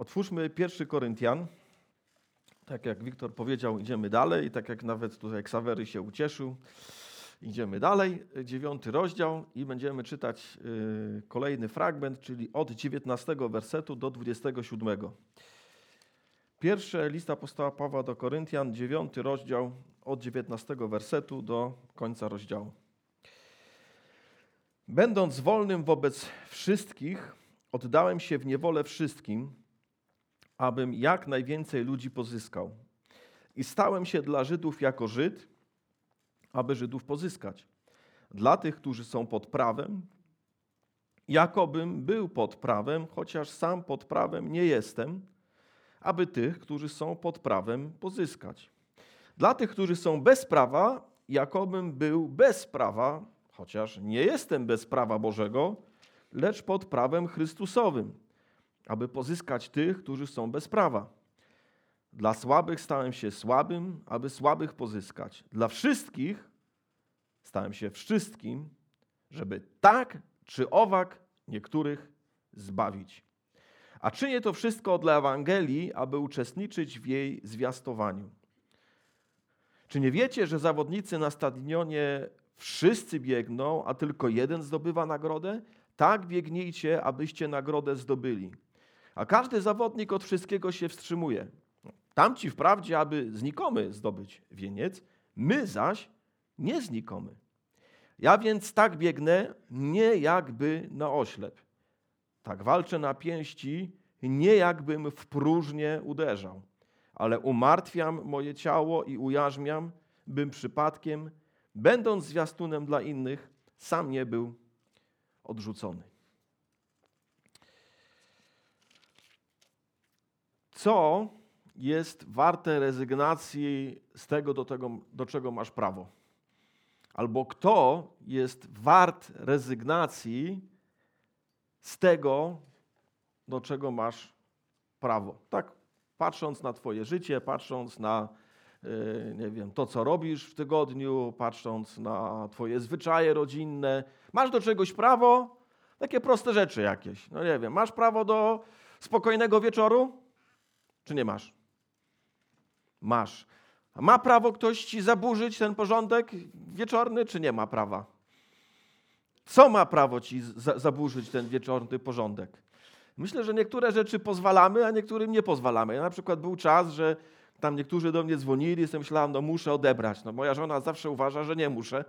Otwórzmy pierwszy Koryntian. Tak jak Wiktor powiedział, idziemy dalej. I tak jak nawet tutaj Ksawery się ucieszył, idziemy dalej. Dziewiąty rozdział i będziemy czytać y, kolejny fragment, czyli od 19 wersetu do 27. Pierwsze lista apostoła Pawła do Koryntian, dziewiąty rozdział, od 19 wersetu do końca rozdziału. Będąc wolnym wobec wszystkich, oddałem się w niewolę wszystkim, abym jak najwięcej ludzi pozyskał. I stałem się dla Żydów jako Żyd, aby Żydów pozyskać. Dla tych, którzy są pod prawem, jakobym był pod prawem, chociaż sam pod prawem nie jestem, aby tych, którzy są pod prawem, pozyskać. Dla tych, którzy są bez prawa, jakobym był bez prawa, chociaż nie jestem bez prawa Bożego, lecz pod prawem Chrystusowym, aby pozyskać tych, którzy są bez prawa. Dla słabych stałem się słabym, aby słabych pozyskać. Dla wszystkich stałem się wszystkim, żeby tak czy owak niektórych zbawić. A czynię to wszystko dla Ewangelii, aby uczestniczyć w jej zwiastowaniu. Czy nie wiecie, że zawodnicy na stadionie wszyscy biegną, a tylko jeden zdobywa nagrodę? Tak biegnijcie, abyście nagrodę zdobyli. A każdy zawodnik od wszystkiego się wstrzymuje. Tamci wprawdzie, aby znikomy zdobyć wieniec, my zaś nie znikomy. Ja więc tak biegnę, nie jakby na oślep. Tak walczę na pięści, nie jakbym w próżnię uderzał, ale umartwiam moje ciało i ujarzmiam, bym przypadkiem, będąc zwiastunem dla innych, sam nie był odrzucony. Co jest warte rezygnacji z tego, do, tego, do czego masz prawo? Albo kto jest wart rezygnacji z tego, do czego masz prawo? Tak, patrząc na Twoje życie, patrząc na y, nie wiem, to, co robisz w tygodniu, patrząc na Twoje zwyczaje rodzinne. Masz do czegoś prawo? Takie proste rzeczy jakieś. No nie wiem, masz prawo do spokojnego wieczoru? Czy nie masz? Masz. A ma prawo ktoś ci zaburzyć ten porządek wieczorny, czy nie ma prawa? Co ma prawo ci za zaburzyć ten wieczorny porządek? Myślę, że niektóre rzeczy pozwalamy, a niektórym nie pozwalamy. Ja na przykład był czas, że tam niektórzy do mnie dzwonili, jestem myślałem, no muszę odebrać. No moja żona zawsze uważa, że nie muszę.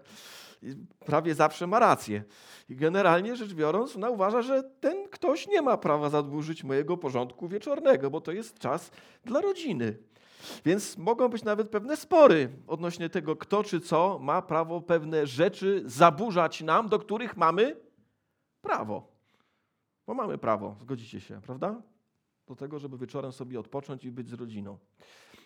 I prawie zawsze ma rację. I generalnie rzecz biorąc, ona uważa, że ten ktoś nie ma prawa zaburzyć mojego porządku wieczornego, bo to jest czas dla rodziny. Więc mogą być nawet pewne spory odnośnie tego, kto czy co ma prawo pewne rzeczy zaburzać nam, do których mamy prawo. Bo mamy prawo, zgodzicie się, prawda? Do tego, żeby wieczorem sobie odpocząć i być z rodziną.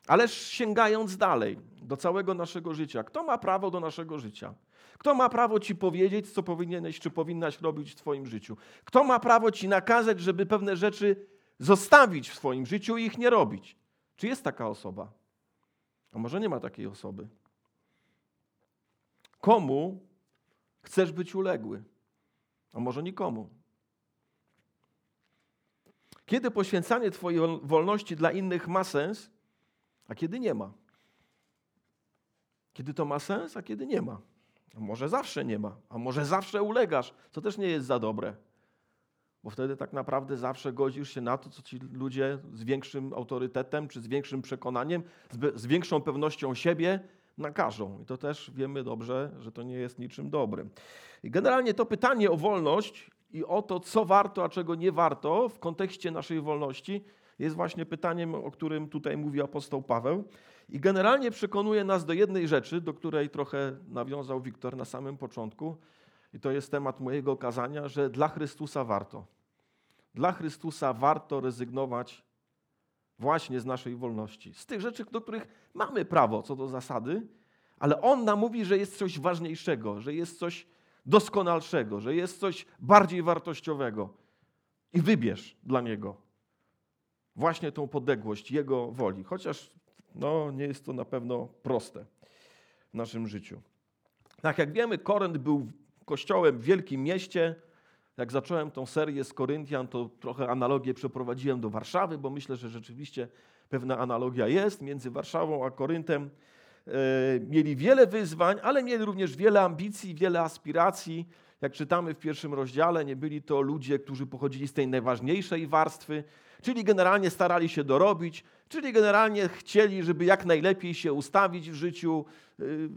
Ależ sięgając dalej, do całego naszego życia, kto ma prawo do naszego życia? Kto ma prawo ci powiedzieć, co powinieneś czy powinnaś robić w Twoim życiu? Kto ma prawo ci nakazać, żeby pewne rzeczy zostawić w swoim życiu i ich nie robić? Czy jest taka osoba? A może nie ma takiej osoby? Komu chcesz być uległy? A może nikomu? Kiedy poświęcanie Twojej wolności dla innych ma sens, a kiedy nie ma? Kiedy to ma sens, a kiedy nie ma? A może zawsze nie ma, a może zawsze ulegasz, co też nie jest za dobre. Bo wtedy tak naprawdę zawsze godzisz się na to, co ci ludzie z większym autorytetem czy z większym przekonaniem, z, większą pewnością siebie nakażą. I to też wiemy dobrze, że to nie jest niczym dobrym. I generalnie to pytanie o wolność i o to, co warto, a czego nie warto w kontekście naszej wolności, jest właśnie pytaniem, o którym tutaj mówi apostoł Paweł. I generalnie przekonuje nas do jednej rzeczy, do której trochę nawiązał Wiktor na samym początku, i to jest temat mojego kazania, że dla Chrystusa warto. Dla Chrystusa warto rezygnować właśnie z naszej wolności. Z tych rzeczy, do których mamy prawo co do zasady, ale On nam mówi, że jest coś ważniejszego, że jest coś doskonalszego, że jest coś bardziej wartościowego. I wybierz dla Niego właśnie tą podległość Jego woli. Chociaż no, nie jest to na pewno proste w naszym życiu. Tak jak wiemy, Korynt był kościołem w wielkim mieście, Jak zacząłem tą serię z Koryntian, to trochę analogię przeprowadziłem do Warszawy, bo myślę, że rzeczywiście pewna analogia jest między Warszawą a Koryntem. E, mieli wiele wyzwań, ale mieli również wiele ambicji, wiele aspiracji. Jak czytamy w pierwszym rozdziale, nie byli to ludzie, którzy pochodzili z tej najważniejszej warstwy, czyli generalnie starali się dorobić, czyli generalnie chcieli, żeby jak najlepiej się ustawić w życiu. Y,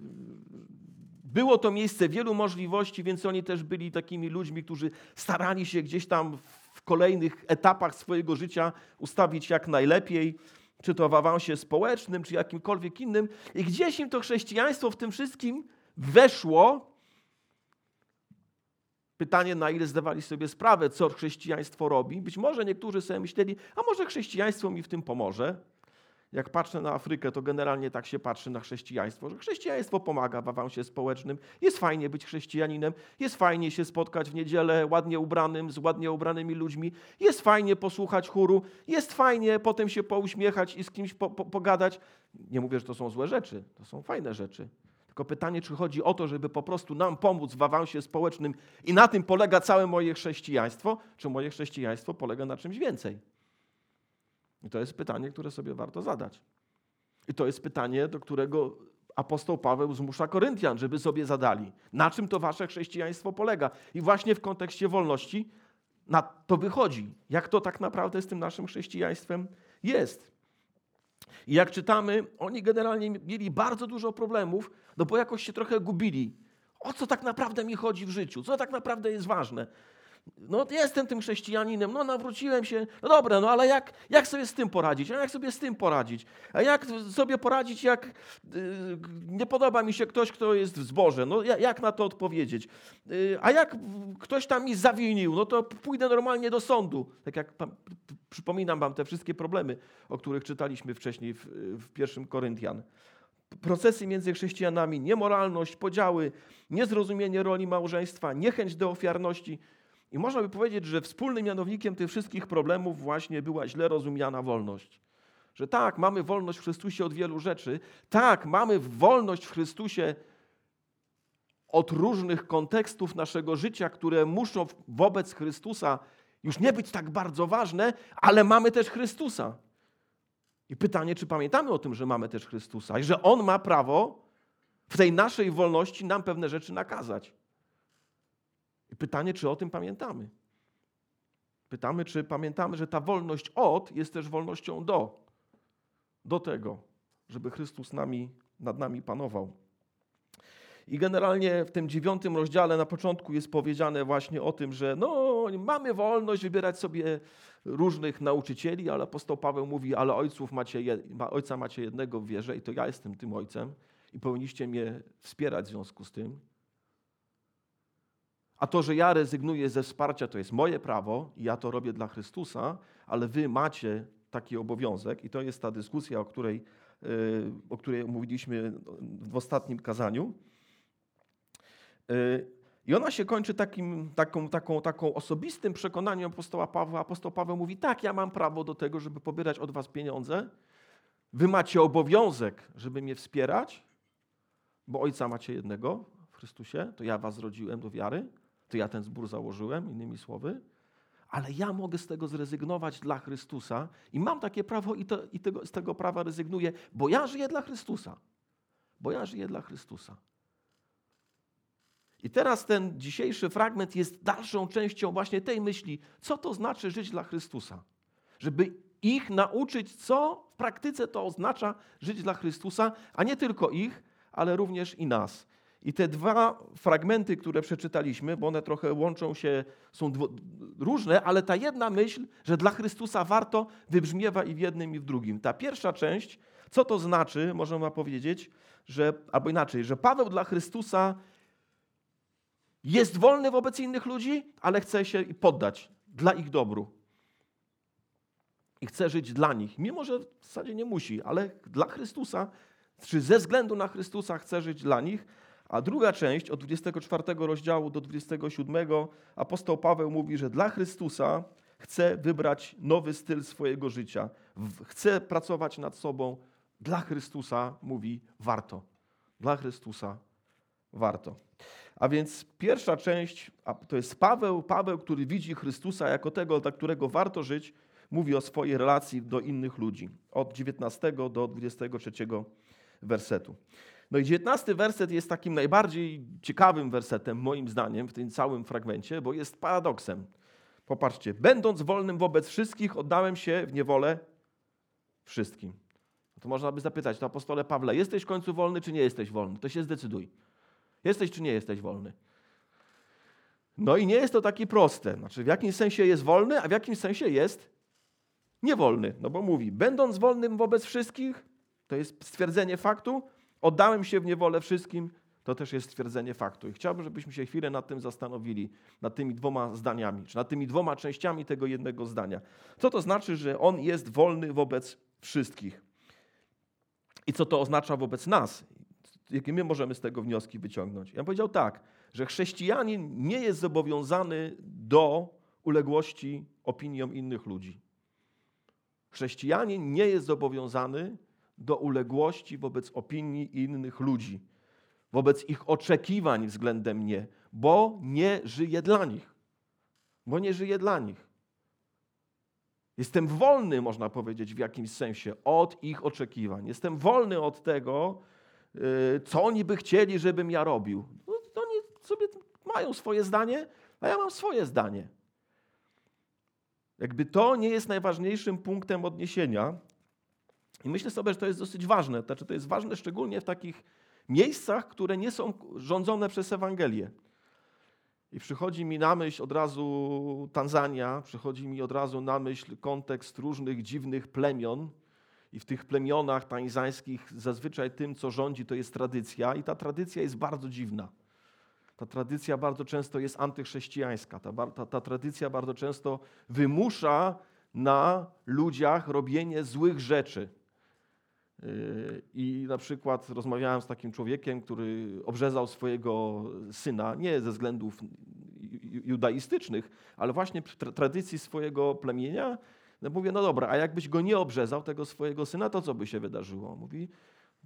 było to miejsce wielu możliwości, więc oni też byli takimi ludźmi, którzy starali się gdzieś tam w kolejnych etapach swojego życia ustawić jak najlepiej, czy to w awansie społecznym, czy jakimkolwiek innym. I gdzieś im to chrześcijaństwo w tym wszystkim weszło, Pytanie, na ile zdawali sobie sprawę, co chrześcijaństwo robi. Być może niektórzy sobie myśleli, a może chrześcijaństwo mi w tym pomoże. Jak patrzę na Afrykę, to generalnie tak się patrzy na chrześcijaństwo, że chrześcijaństwo pomaga w awansie społecznym. Jest fajnie być chrześcijaninem, jest fajnie się spotkać w niedzielę ładnie ubranym, z ładnie ubranymi ludźmi, jest fajnie posłuchać chóru, jest fajnie potem się pouśmiechać i z kimś po, po, pogadać. Nie mówię, że to są złe rzeczy, to są fajne rzeczy. Tylko pytanie, czy chodzi o to, żeby po prostu nam pomóc w awansie społecznym i na tym polega całe moje chrześcijaństwo, czy moje chrześcijaństwo polega na czymś więcej? I to jest pytanie, które sobie warto zadać. I to jest pytanie, do którego apostoł Paweł zmusza Koryntian, żeby sobie zadali. Na czym to wasze chrześcijaństwo polega? I właśnie w kontekście wolności na to wychodzi. Jak to tak naprawdę z tym naszym chrześcijaństwem jest? I jak czytamy, oni generalnie mieli bardzo dużo problemów, no bo jakoś się trochę gubili. O co tak naprawdę mi chodzi w życiu? Co tak naprawdę jest ważne? No jestem tym chrześcijaninem, no nawróciłem się, no dobra, no ale jak, jak sobie z tym poradzić? A jak sobie z tym poradzić? A jak sobie poradzić, jak yy, nie podoba mi się ktoś, kto jest w zborze? No jak na to odpowiedzieć? Yy, a jak ktoś tam mi zawinił, no to pójdę normalnie do sądu. Tak jak przypominam wam te wszystkie problemy, o których czytaliśmy wcześniej w, w pierwszym Koryntian procesy między chrześcijanami, niemoralność, podziały, niezrozumienie roli małżeństwa, niechęć do ofiarności. I można by powiedzieć, że wspólnym mianownikiem tych wszystkich problemów właśnie była źle rozumiana wolność. Że tak, mamy wolność w Chrystusie od wielu rzeczy, tak, mamy wolność w Chrystusie od różnych kontekstów naszego życia, które muszą wobec Chrystusa już nie być tak bardzo ważne, ale mamy też Chrystusa. I pytanie, czy pamiętamy o tym, że mamy też Chrystusa i że On ma prawo w tej naszej wolności nam pewne rzeczy nakazać. I pytanie, czy o tym pamiętamy. Pytamy, czy pamiętamy, że ta wolność od jest też wolnością do. Do tego, żeby Chrystus nami, nad nami panował. I generalnie w tym dziewiątym rozdziale na początku jest powiedziane właśnie o tym, że no, mamy wolność wybierać sobie różnych nauczycieli, ale apostoł Paweł mówi, ale ojców macie, ojca macie jednego w wierze i to ja jestem tym ojcem i powinniście mnie wspierać w związku z tym. A to, że ja rezygnuję ze wsparcia, to jest moje prawo i ja to robię dla Chrystusa, ale wy macie taki obowiązek i to jest ta dyskusja, o której, y, o której mówiliśmy w ostatnim kazaniu. Y, I ona się kończy takim, taką, taką, taką osobistym przekonaniem apostoła Pawła. Apostoł Paweł mówi, tak, ja mam prawo do tego, żeby pobierać od was pieniądze. Wy macie obowiązek, żeby mnie wspierać, bo ojca macie jednego w Chrystusie, to ja was zrodziłem do wiary, to ja ten zbór założyłem, innymi słowy. Ale ja mogę z tego zrezygnować dla Chrystusa i mam takie prawo i, to, i tego, z tego prawa rezygnuję, bo ja żyję dla Chrystusa. Bo ja żyję dla Chrystusa. I teraz ten dzisiejszy fragment jest dalszą częścią właśnie tej myśli, co to znaczy żyć dla Chrystusa. Żeby ich nauczyć, co w praktyce to oznacza żyć dla Chrystusa, a nie tylko ich, ale również i nas. I te dwa fragmenty, które przeczytaliśmy, bo one trochę łączą się, są różne, ale ta jedna myśl, że dla Chrystusa warto, wybrzmiewa i w jednym, i w drugim. Ta pierwsza część, co to znaczy, możemy powiedzieć, że, albo inaczej, że Paweł dla Chrystusa jest wolny wobec innych ludzi, ale chce się poddać dla ich dobru. I chce żyć dla nich, mimo że w zasadzie nie musi, ale dla Chrystusa, czy ze względu na Chrystusa chce żyć dla nich. A druga część, od 24 rozdziału do 27, apostoł Paweł mówi, że dla Chrystusa chce wybrać nowy styl swojego życia. Chce pracować nad sobą. Dla Chrystusa mówi warto. Dla Chrystusa warto. A więc pierwsza część to jest Paweł, Paweł, który widzi Chrystusa jako tego, dla którego warto żyć, mówi o swojej relacji do innych ludzi. Od 19 do 23 wersetu. No i 19 werset jest takim najbardziej ciekawym wersetem, moim zdaniem, w tym całym fragmencie, bo jest paradoksem. Popatrzcie, będąc wolnym wobec wszystkich, oddałem się w niewolę wszystkim. No to można by zapytać, to apostole Pawle, jesteś w końcu wolny, czy nie jesteś wolny? To się zdecyduj. Jesteś, czy nie jesteś wolny? No i nie jest to takie proste. Znaczy, w jakimś sensie jest wolny, a w jakimś sensie jest niewolny. No bo mówi, będąc wolnym wobec wszystkich, to jest stwierdzenie faktu, oddałem się w niewolę wszystkim, to też jest stwierdzenie faktu. I chciałbym, żebyśmy się chwilę nad tym zastanowili, nad tymi dwoma zdaniami, czy nad tymi dwoma częściami tego jednego zdania. Co to znaczy, że on jest wolny wobec wszystkich? I co to oznacza wobec nas? Jakie my możemy z tego wnioski wyciągnąć? Ja powiedział tak, że chrześcijanin nie jest zobowiązany do uległości opiniom innych ludzi. Chrześcijanin nie jest zobowiązany do uległości wobec opinii innych ludzi, wobec ich oczekiwań względem mnie, bo nie żyje dla nich. Bo nie żyje dla nich. Jestem wolny, można powiedzieć, w jakimś sensie od ich oczekiwań. Jestem wolny od tego, y, co oni by chcieli, żebym ja robił. No, oni sobie mają swoje zdanie, a ja mam swoje zdanie. Jakby to nie jest najważniejszym punktem odniesienia. I myślę sobie, że to jest dosyć ważne. Znaczy, to jest ważne szczególnie w takich miejscach, które nie są rządzone przez Ewangelię. I przychodzi mi na myśl od razu Tanzania, przychodzi mi od razu na myśl kontekst różnych dziwnych plemion. I w tych plemionach tanzańskich zazwyczaj tym, co rządzi, to jest tradycja, i ta tradycja jest bardzo dziwna. Ta tradycja bardzo często jest antychrześcijańska. Ta, ta, ta tradycja bardzo często wymusza na ludziach robienie złych rzeczy. I na przykład rozmawiałem z takim człowiekiem, który obrzezał swojego syna, nie ze względów judaistycznych, ale właśnie tradycji swojego plemienia. No mówię, no dobra, a jakbyś go nie obrzezał, tego swojego syna, to co by się wydarzyło? Mówi,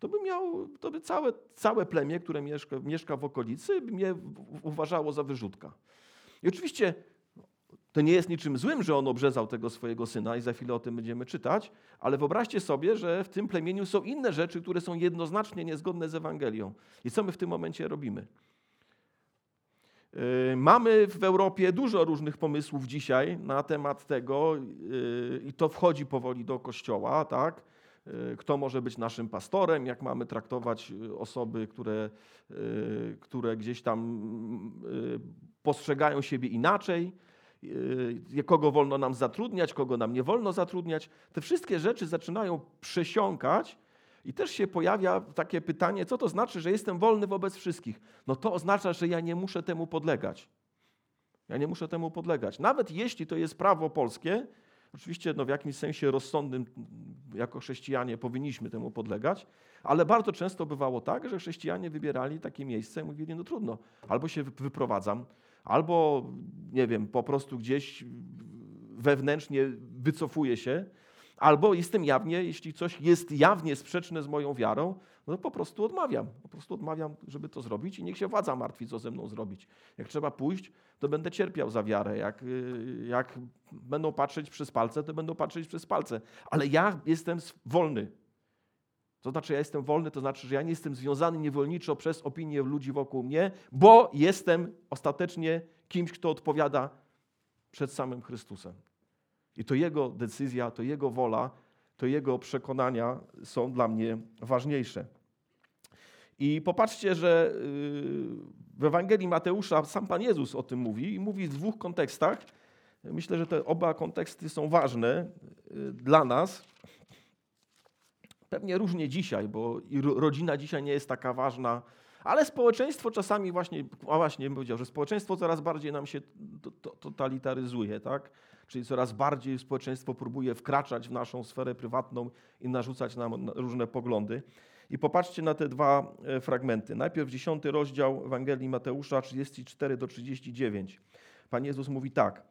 to by miał, to by całe, całe plemię, które mieszka, mieszka w okolicy, by mnie uważało za wyrzutka. I oczywiście to nie jest niczym złym, że on obrzezał tego swojego syna i za chwilę o tym będziemy czytać, ale wyobraźcie sobie, że w tym plemieniu są inne rzeczy, które są jednoznacznie niezgodne z Ewangelią. I co my w tym momencie robimy? Yy, mamy w Europie dużo różnych pomysłów dzisiaj na temat tego, yy, i to wchodzi powoli do kościoła, tak? Yy, kto może być naszym pastorem, jak mamy traktować osoby, które, które gdzieś tam postrzegają siebie inaczej Y, kogo wolno nam zatrudniać, kogo nam nie wolno zatrudniać. Te wszystkie rzeczy zaczynają przesiąkać i też się pojawia takie pytanie, co to znaczy, że jestem wolny wobec wszystkich? No to oznacza, że ja nie muszę temu podlegać. Ja nie muszę temu podlegać. Nawet jeśli to jest prawo polskie, oczywiście no w jakimś sensie rozsądnym, jako chrześcijanie powinniśmy temu podlegać, ale bardzo często bywało tak, że chrześcijanie wybierali takie miejsce i mówili, no trudno, albo się wyprowadzam, albo, nie wiem, po prostu gdzieś wewnętrznie wycofuję się, albo jestem jawnie, jeśli coś jest jawnie sprzeczne z moją wiarą, no po prostu odmawiam. Po prostu odmawiam, żeby to zrobić i niech się władza martwi, co ze mną zrobić. Jak trzeba pójść, to będę cierpiał za wiarę. Jak, y, jak będą patrzeć przez palce, to będą patrzeć przez palce. Ale ja jestem wolny. To znaczy, ja jestem wolny, to znaczy, że ja nie jestem związany niewolniczo przez opinię ludzi wokół mnie, bo jestem ostatecznie kimś, kto odpowiada przed samym Chrystusem. I to Jego decyzja, to Jego wola, to Jego przekonania są dla mnie ważniejsze. I popatrzcie, że yy, w Ewangelii Mateusza sam Pan Jezus o tym mówi i mówi w dwóch kontekstach. Myślę, że te oba konteksty są ważne yy, dla nas. Pewnie różnie dzisiaj, bo rodzina dzisiaj nie jest taka ważna, ale społeczeństwo czasami właśnie, a właśnie bym powiedział, że społeczeństwo coraz bardziej nam się totalitaryzuje, tak? Czyli coraz bardziej społeczeństwo próbuje wkraczać w naszą sferę prywatną i narzucać nam różne poglądy. I popatrzcie na te dwa e, fragmenty. Najpierw 10 rozdział Ewangelii Mateusza 34 do 39. Pan Jezus mówi tak.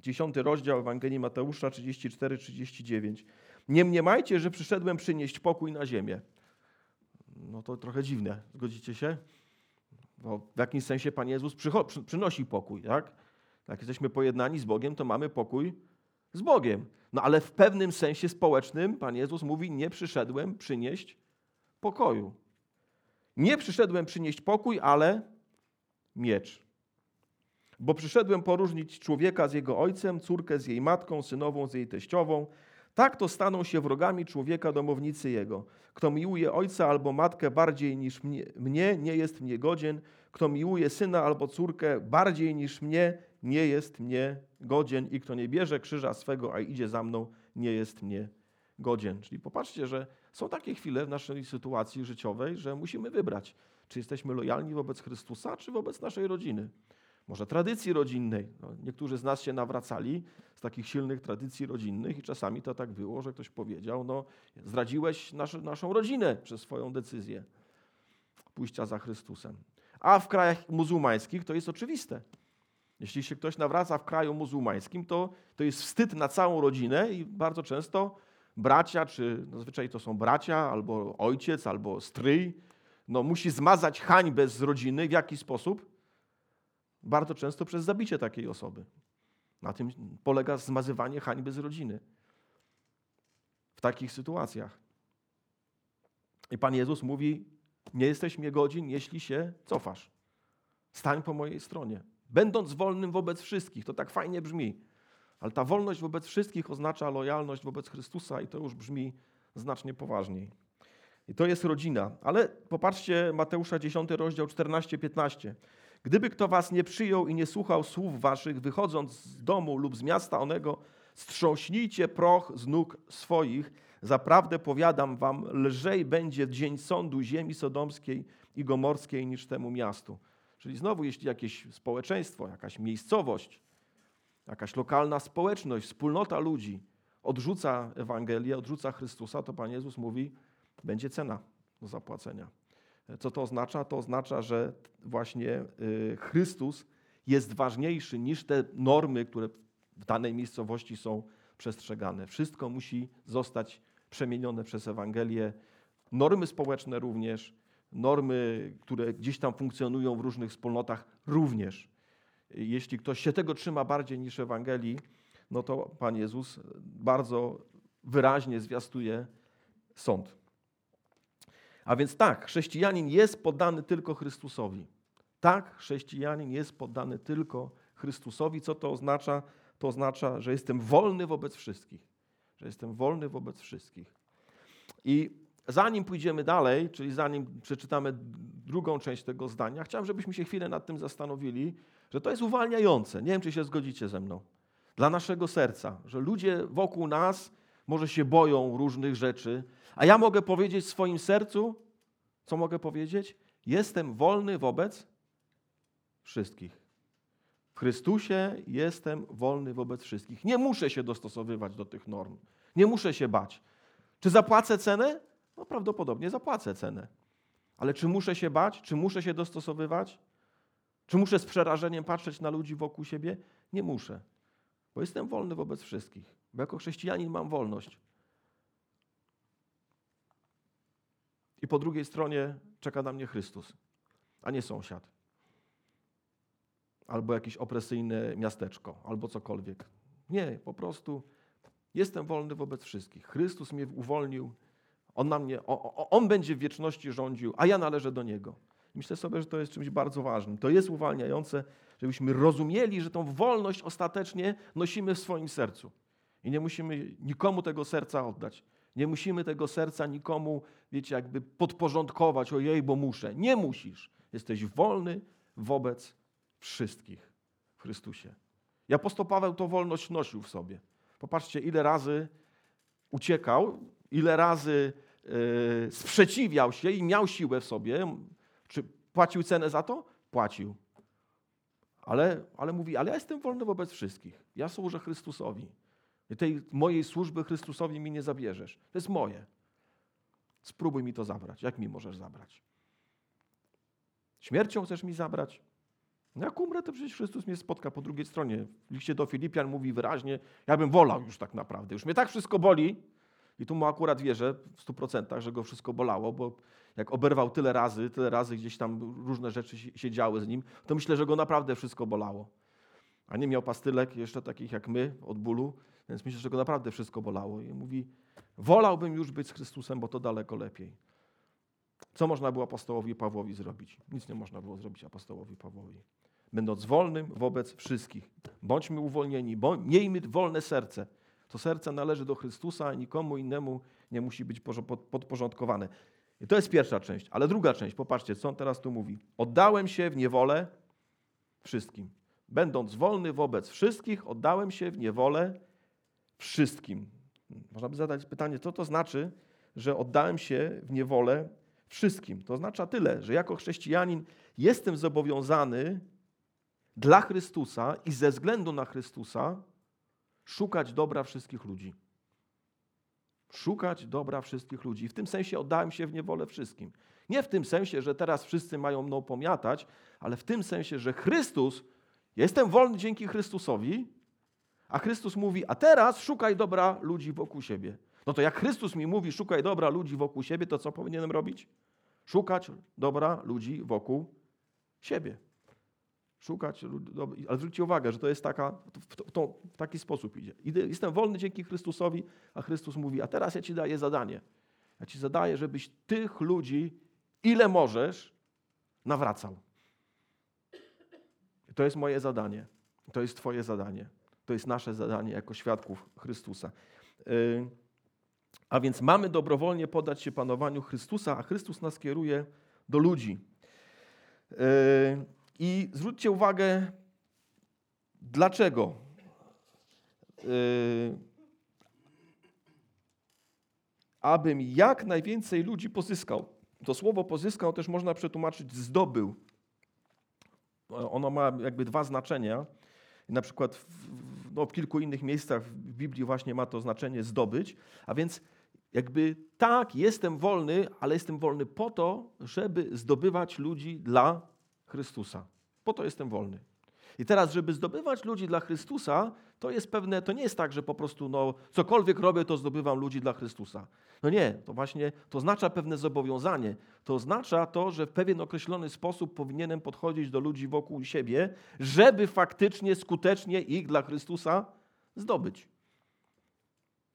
10 rozdział Ewangelii Mateusza 34-39. Nie mniemajcie, że przyszedłem przynieść pokój na ziemię. No to trochę dziwne, zgodzicie się? Bo w jakimś sensie Pan Jezus przy, przynosi pokój, tak? Jak jesteśmy pojednani z Bogiem, to mamy pokój z Bogiem. No ale w pewnym sensie społecznym Pan Jezus mówi: Nie przyszedłem przynieść pokoju. Nie przyszedłem przynieść pokój, ale miecz. Bo przyszedłem poróżnić człowieka z jego ojcem, córkę z jej matką, synową z jej teściową. Tak to staną się wrogami człowieka domownicy jego. Kto miłuje ojca albo matkę bardziej niż mnie, mnie, nie jest mnie godzien. Kto miłuje syna albo córkę bardziej niż mnie, nie jest mnie godzien. I kto nie bierze krzyża swego, a idzie za mną, nie jest mnie godzien. Czyli popatrzcie, że są takie chwile w naszej sytuacji życiowej, że musimy wybrać, czy jesteśmy lojalni wobec Chrystusa, czy wobec naszej rodziny. Może tradycji rodzinnej. No, niektórzy z nas się nawracali z takich silnych tradycji rodzinnych i czasami to tak było, że ktoś powiedział, no zdradziłeś nasz, naszą rodzinę przez swoją decyzję pójścia za Chrystusem. A w krajach muzułmańskich to jest oczywiste. Jeśli się ktoś nawraca w kraju muzułmańskim, to, to jest wstyd na całą rodzinę i bardzo często bracia, czy zazwyczaj to są bracia, albo ojciec, albo stryj, no, musi zmazać hańbę z rodziny. W jaki sposób? Bardzo często przez zabicie takiej osoby. Na tym polega zmazywanie hańby z rodziny. W takich sytuacjach. I Pan Jezus mówi: Nie jesteś mnie godzin, jeśli się cofasz. Stań po mojej stronie. Będąc wolnym wobec wszystkich, to tak fajnie brzmi. Ale ta wolność wobec wszystkich oznacza lojalność wobec Chrystusa i to już brzmi znacznie poważniej. I to jest rodzina. Ale popatrzcie Mateusza 10 rozdział 14-15. Gdyby kto was nie przyjął i nie słuchał słów waszych, wychodząc z domu lub z miasta onego, strząśnijcie proch z nóg swoich. Zaprawdę powiadam wam, lżej będzie dzień sądu ziemi sodomskiej i gomorskiej niż temu miastu. Czyli znowu, jeśli jakieś społeczeństwo, jakaś miejscowość, jakaś lokalna społeczność, wspólnota ludzi odrzuca Ewangelię, odrzuca Chrystusa, to Pan Jezus mówi, będzie cena do zapłacenia. Co to oznacza? To oznacza, że właśnie y, Chrystus jest ważniejszy niż te normy, które w danej miejscowości są przestrzegane. Wszystko musi zostać przemienione przez Ewangelię. Normy społeczne również, normy, które gdzieś tam funkcjonują w różnych wspólnotach również. Jeśli ktoś się tego trzyma bardziej niż Ewangelii, no to Pan Jezus bardzo wyraźnie zwiastuje sąd. A więc tak, chrześcijanin jest poddany tylko Chrystusowi. Tak, chrześcijanin jest poddany tylko Chrystusowi. Co to oznacza? To oznacza, że jestem wolny wobec wszystkich. Że jestem wolny wobec wszystkich. I zanim pójdziemy dalej, czyli zanim przeczytamy drugą część tego zdania, chciałem, żebyśmy się chwilę nad tym zastanowili, że to jest uwalniające. Nie wiem, czy się zgodzicie ze mną. Dla naszego serca, że ludzie wokół nas może się boją różnych rzeczy, a ja mogę powiedzieć w swoim sercu, co mogę powiedzieć? Jestem wolny wobec wszystkich. W Chrystusie jestem wolny wobec wszystkich. Nie muszę się dostosowywać do tych norm. Nie muszę się bać. Czy zapłacę cenę? No prawdopodobnie zapłacę cenę. Ale czy muszę się bać? Czy muszę się dostosowywać? Czy muszę z przerażeniem patrzeć na ludzi wokół siebie? Nie muszę, bo jestem wolny wobec wszystkich. Bo jako chrześcijanin mam wolność. I po drugiej stronie czeka na mnie Chrystus, a nie sąsiad. Albo jakieś opresyjne miasteczko, albo cokolwiek. Nie, po prostu jestem wolny wobec wszystkich. Chrystus mnie uwolnił, on, na mnie, on będzie w wieczności rządził, a ja należę do Niego. Myślę sobie, że to jest czymś bardzo ważnym. To jest uwalniające, żebyśmy rozumieli, że tą wolność ostatecznie nosimy w swoim sercu. I nie musimy nikomu tego serca oddać. Nie musimy tego serca nikomu, wiecie, jakby podporządkować, ojej, bo muszę. Nie musisz. Jesteś wolny wobec wszystkich w Chrystusie. I apostoł Paweł to wolność nosił w sobie. Popatrzcie, ile razy uciekał, ile razy yy, sprzeciwiał się i miał siłę w sobie. Czy płacił cenę za to? Płacił. Ale, ale mówi, ale ja jestem wolny wobec wszystkich. Ja służę Chrystusowi. I tej mojej służby Chrystusowi mi nie zabierzesz. To jest moje. Spróbuj mi to zabrać. Jak mi możesz zabrać? Śmiercią chcesz mi zabrać? No jak umrę, to przecież Chrystus mnie spotka po drugiej stronie. W liście do Filipian mówi wyraźnie, ja bym wolał już tak naprawdę. Już mnie tak wszystko boli, i tu mu akurat wierzę w stu procentach, że go wszystko bolało, bo jak oberwał tyle razy, tyle razy gdzieś tam różne rzeczy się działy z nim, to myślę, że go naprawdę wszystko bolało. A nie miał pastylek jeszcze takich jak my od bólu, więc myślę, że go naprawdę wszystko bolało. I mówi, wolałbym już być z Chrystusem, bo to daleko lepiej. Co można było apostołowi Pawłowi zrobić? Nic nie można było zrobić apostołowi Pawłowi. Będąc wolnym wobec wszystkich. Bądźmy uwolnieni, bądź, miejmy wolne serce. To serce należy do Chrystusa, a nikomu innemu nie musi być podporządkowane. I to jest pierwsza część. Ale druga część, popatrzcie, co on teraz tu mówi. Oddałem się w niewolę wszystkim. Będąc wolny wobec wszystkich, oddałem się w niewolę wszystkim. Można by zadać pytanie, co to znaczy, że oddałem się w niewolę wszystkim. To oznacza tyle, że jako chrześcijanin jestem zobowiązany dla Chrystusa i ze względu na Chrystusa szukać dobra wszystkich ludzi. Szukać dobra wszystkich ludzi. W tym sensie oddałem się w niewolę wszystkim. Nie w tym sensie, że teraz wszyscy mają mną pomiatać, ale w tym sensie, że Chrystus, jestem wolny dzięki Chrystusowi, a Chrystus mówi, a teraz szukaj dobra ludzi wokół siebie. No to jak Chrystus mi mówi, szukaj dobra ludzi wokół siebie, to co powinienem robić? Szukać dobra ludzi wokół siebie. Szukać, ale zwróćcie uwagę, że to jest taka, w, to, w taki sposób idzie. Jestem wolny dzięki Chrystusowi, a Chrystus mówi, a teraz ja ci daję zadanie. Ja ci zadaję, żebyś tych ludzi, ile możesz, nawracał. To jest moje zadanie. To jest Twoje zadanie. To jest nasze zadanie jako świadków Chrystusa. Y, a więc mamy dobrowolnie podać się panowaniu Chrystusa, a Chrystus nas kieruje do ludzi. Y, I zwróćcie uwagę, dlaczego. Y, abym jak najwięcej ludzi pozyskał. To słowo pozyskał też można przetłumaczyć zdobył. Ono ma jakby dwa znaczenia. Na przykład w, no, w kilku innych miejscach w Biblii właśnie ma to znaczenie zdobyć. A więc jakby tak, jestem wolny, ale jestem wolny po to, żeby zdobywać ludzi dla Chrystusa. Po to jestem wolny. I teraz, żeby zdobywać ludzi dla Chrystusa, to jest pewne, to nie jest tak, że po prostu no, cokolwiek robię, to zdobywam ludzi dla Chrystusa. No nie, to właśnie to oznacza pewne zobowiązanie. To oznacza to, że w pewien określony sposób powinienem podchodzić do ludzi wokół siebie, żeby faktycznie, skutecznie ich dla Chrystusa zdobyć.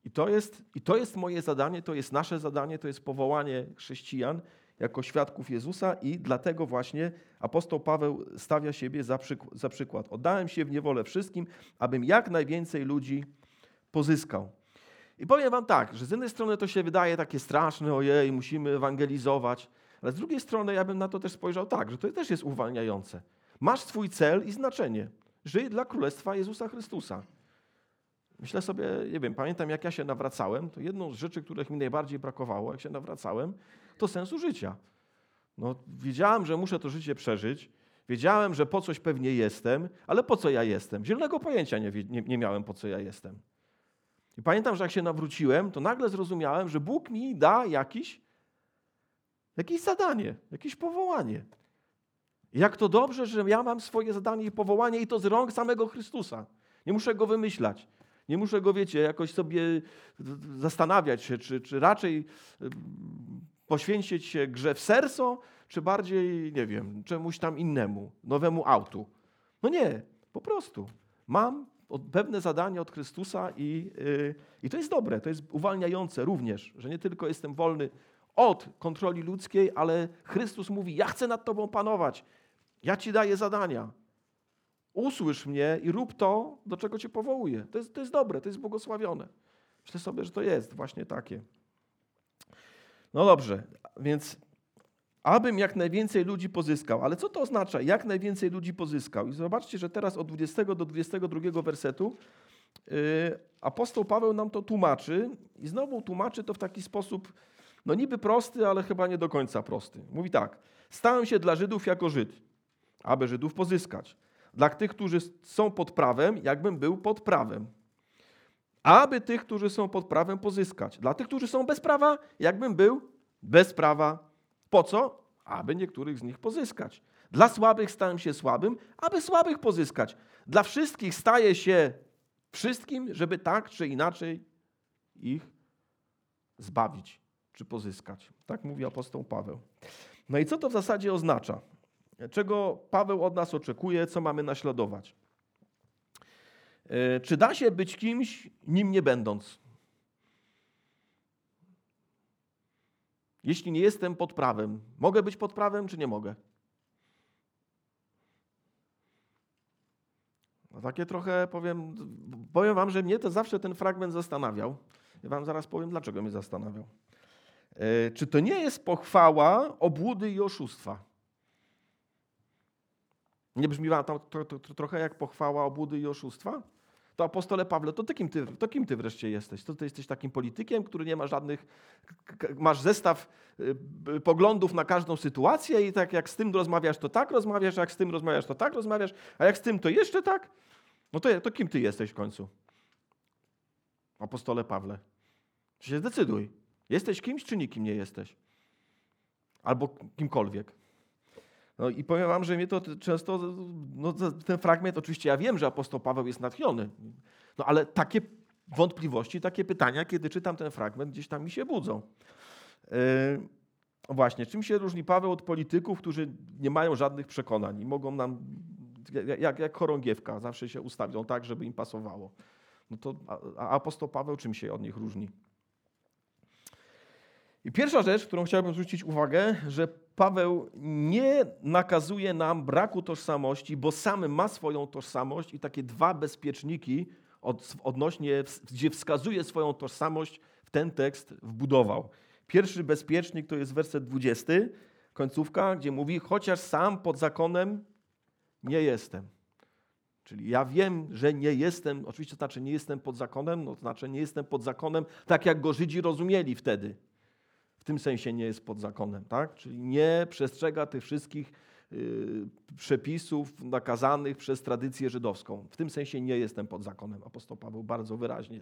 I to jest, i to jest moje zadanie, to jest nasze zadanie, to jest powołanie chrześcijan jako świadków Jezusa i dlatego właśnie apostoł Paweł stawia siebie za, przyk- za przykład. Oddałem się w niewolę wszystkim, abym jak najwięcej ludzi pozyskał. I powiem wam tak, że z jednej strony to się wydaje takie straszne, ojej, musimy ewangelizować, ale z drugiej strony ja bym na to też spojrzał tak, że to też jest uwalniające. Masz swój cel i znaczenie. Żyj dla Królestwa Jezusa Chrystusa. Myślę sobie, nie wiem, pamiętam jak ja się nawracałem, to jedną z rzeczy, których mi najbardziej brakowało, jak się nawracałem, to sensu życia. No, wiedziałem, że muszę to życie przeżyć, wiedziałem, że po coś pewnie jestem, ale po co ja jestem? Zielonego pojęcia nie, nie, nie miałem, po co ja jestem. I pamiętam, że jak się nawróciłem, to nagle zrozumiałem, że Bóg mi da jakiś, jakieś zadanie, jakieś powołanie. Jak to dobrze, że ja mam swoje zadanie i powołanie i to z rąk samego Chrystusa. Nie muszę go wymyślać. Nie muszę go, wiecie, jakoś sobie zastanawiać się, czy, czy raczej poświęcić się grze w serco, czy bardziej, nie wiem, czemuś tam innemu, nowemu autu. No nie, po prostu. Mam pewne zadanie od Chrystusa i, yy, i to jest dobre, to jest uwalniające również, że nie tylko jestem wolny od kontroli ludzkiej, ale Chrystus mówi: Ja chcę nad Tobą panować, ja Ci daję zadania. Usłysz mnie i rób to, do czego Cię powołuję. To jest, to jest dobre, to jest błogosławione. Myślę sobie, że to jest właśnie takie. No dobrze, więc abym jak najwięcej ludzi pozyskał. Ale co to oznacza? Jak najwięcej ludzi pozyskał? I zobaczcie, że teraz od 20 do 22 wersetu yy, apostoł Paweł nam to tłumaczy i znowu tłumaczy to w taki sposób, no niby prosty, ale chyba nie do końca prosty. Mówi tak, stałem się dla Żydów jako Żyd, aby Żydów pozyskać. Dla tych, którzy są pod prawem, jakbym był pod prawem. Aby tych, którzy są pod prawem, pozyskać. Dla tych, którzy są bez prawa, jakbym był bez prawa. Po co? Aby niektórych z nich pozyskać. Dla słabych stałem się słabym, aby słabych pozyskać. Dla wszystkich staje się wszystkim, żeby tak czy inaczej ich zbawić czy pozyskać. Tak mówi apostoł Paweł. No i co to w zasadzie oznacza? Czego Paweł od nas oczekuje, co mamy naśladować? E, czy da się być kimś, nim nie będąc? Jeśli nie jestem pod prawem, mogę być pod prawem, czy nie mogę? No takie trochę powiem, powiem wam, że mnie to zawsze ten fragment zastanawiał. Ja wam zaraz powiem, dlaczego mnie zastanawiał. E, czy to nie jest pochwała obłudy i oszustwa? Nie brzmi wam to, to, to, to trochę jak pochwała obłudy i oszustwa? To apostole Pawle, to, kim ty, to kim ty wreszcie jesteś? To ty jesteś takim politykiem, który nie ma żadnych, masz zestaw y, poglądów na każdą sytuację i tak jak z tym rozmawiasz, to tak rozmawiasz, jak z tym rozmawiasz, to tak rozmawiasz, a jak z tym, to jeszcze tak? No to, to kim ty jesteś w końcu? Apostole Pawle. Się zdecyduj. Jesteś kimś, czy nikim nie jesteś? Albo kimkolwiek. No i powiem wam, że mnie to często, no, ten fragment, oczywiście ja wiem, że apostoł Paweł jest natchniony, no ale takie wątpliwości, takie pytania, kiedy czytam ten fragment, gdzieś tam mi się budzą. Yy, właśnie, czym się różni Paweł od polityków, którzy nie mają żadnych przekonań i mogą nam, jak, jak chorągiewka, zawsze się ustawią tak, żeby im pasowało. No to, a apostoł Paweł czym się od nich różni? I pierwsza rzecz, którą chciałbym zwrócić uwagę, że Paweł nie nakazuje nam braku tożsamości, bo sam ma swoją tożsamość i takie dwa bezpieczniki od, odnośnie, gdzie wskazuje swoją tożsamość, w ten tekst wbudował. Pierwszy bezpiecznik to jest werset 20, końcówka, gdzie mówi, chociaż sam pod zakonem nie jestem. Czyli ja wiem, że nie jestem, oczywiście to znaczy nie jestem pod zakonem, no to znaczy nie jestem pod zakonem tak, jak go Żydzi rozumieli wtedy tym sensie nie jest pod zakonem, tak? Czyli nie przestrzega tych wszystkich y, przepisów nakazanych przez tradycję żydowską. W tym sensie nie jestem pod zakonem. Apostoł Paweł bardzo wyraźnie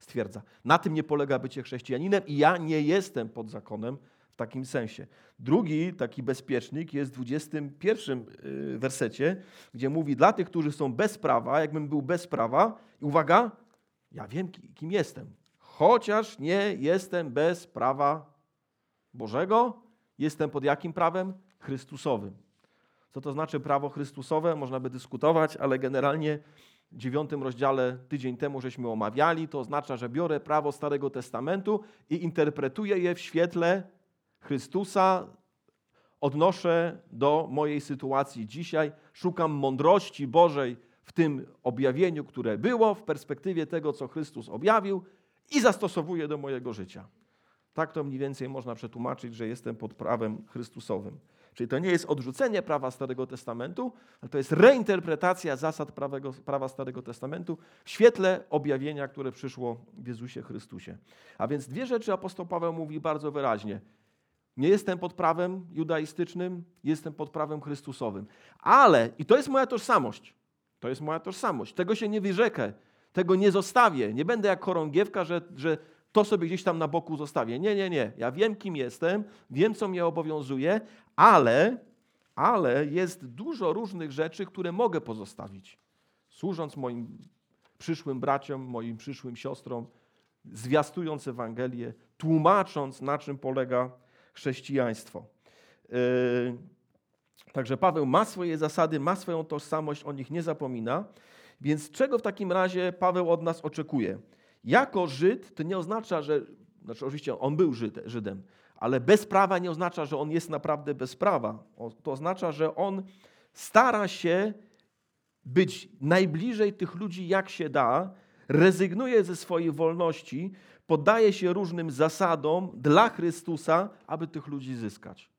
stwierdza. Na tym nie polega bycie chrześcijaninem i ja nie jestem pod zakonem w takim sensie. Drugi taki bezpiecznik jest w 21 y, wersecie, gdzie mówi dla tych, którzy są bez prawa, jakbym był bez prawa uwaga, ja wiem kim jestem, chociaż nie jestem bez prawa Bożego, jestem pod jakim prawem? Chrystusowym. Co to znaczy prawo Chrystusowe? Można by dyskutować, ale generalnie w dziewiątym rozdziale tydzień temu żeśmy omawiali, to oznacza, że biorę prawo Starego Testamentu i interpretuję je w świetle Chrystusa, odnoszę do mojej sytuacji dzisiaj, szukam mądrości Bożej w tym objawieniu, które było, w perspektywie tego, co Chrystus objawił i zastosowuję do mojego życia. Tak to mniej więcej można przetłumaczyć, że jestem pod prawem Chrystusowym. Czyli to nie jest odrzucenie prawa Starego Testamentu, ale to jest reinterpretacja zasad prawego, prawa Starego Testamentu w świetle objawienia, które przyszło w Jezusie Chrystusie. A więc dwie rzeczy apostoł Paweł mówi bardzo wyraźnie. Nie jestem pod prawem judaistycznym, jestem pod prawem Chrystusowym. Ale, i to jest moja tożsamość, to jest moja tożsamość, tego się nie wyrzekę, tego nie zostawię. Nie będę jak chorągiewka, że, że to sobie gdzieś tam na boku zostawię. Nie, nie, nie. Ja wiem, kim jestem, wiem, co mnie obowiązuje, ale, ale jest dużo różnych rzeczy, które mogę pozostawić. Służąc moim przyszłym braciom, moim przyszłym siostrom, zwiastując Ewangelię, tłumacząc, na czym polega chrześcijaństwo. Yy, także Paweł ma swoje zasady, ma swoją tożsamość, o nich nie zapomina. Więc czego w takim razie Paweł od nas oczekuje? Jako Żyd to nie oznacza, że, znaczy oczywiście on był Żyd, Żydem, ale bez prawa nie oznacza, że on jest naprawdę bez prawa. To oznacza, że on stara się być najbliżej tych ludzi, jak się da, rezygnuje ze swojej wolności, poddaje się różnym zasadom dla Chrystusa, aby tych ludzi zyskać.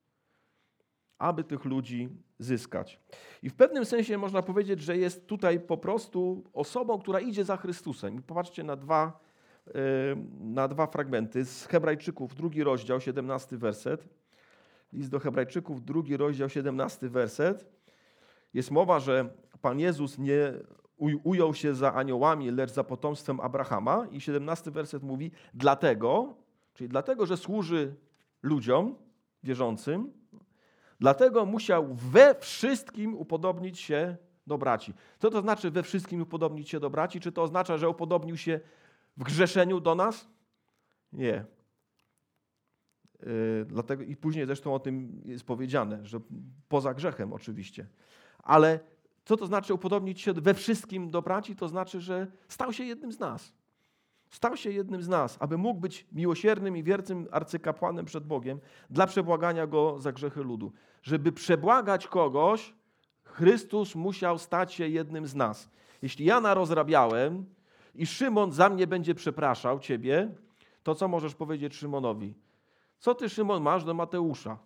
Aby tych ludzi zyskać. I w pewnym sensie można powiedzieć, że jest tutaj po prostu osobą, która idzie za Chrystusem. I popatrzcie na dwa, e, na dwa fragmenty z Hebrajczyków, drugi rozdział, 17 werset. List do Hebrajczyków, drugi rozdział, 17 werset. Jest mowa, że Pan Jezus nie ujął się za aniołami, lecz za potomstwem Abrahama. I 17 werset mówi, dlatego, czyli dlatego, że służy ludziom wierzącym, Dlatego musiał we wszystkim upodobnić się do braci. Co to znaczy we wszystkim upodobnić się do braci? Czy to oznacza, że upodobnił się w grzeszeniu do nas? Nie. Dlatego, I później zresztą o tym jest powiedziane, że poza grzechem oczywiście. Ale co to znaczy upodobnić się we wszystkim do braci? To znaczy, że stał się jednym z nas. Stał się jednym z nas, aby mógł być miłosiernym i wiernym arcykapłanem przed Bogiem dla przebłagania go za grzechy ludu. Żeby przebłagać kogoś, Chrystus musiał stać się jednym z nas. Jeśli ja narozrabiałem i Szymon za mnie będzie przepraszał ciebie, to co możesz powiedzieć Szymonowi? Co ty, Szymon, masz do Mateusza?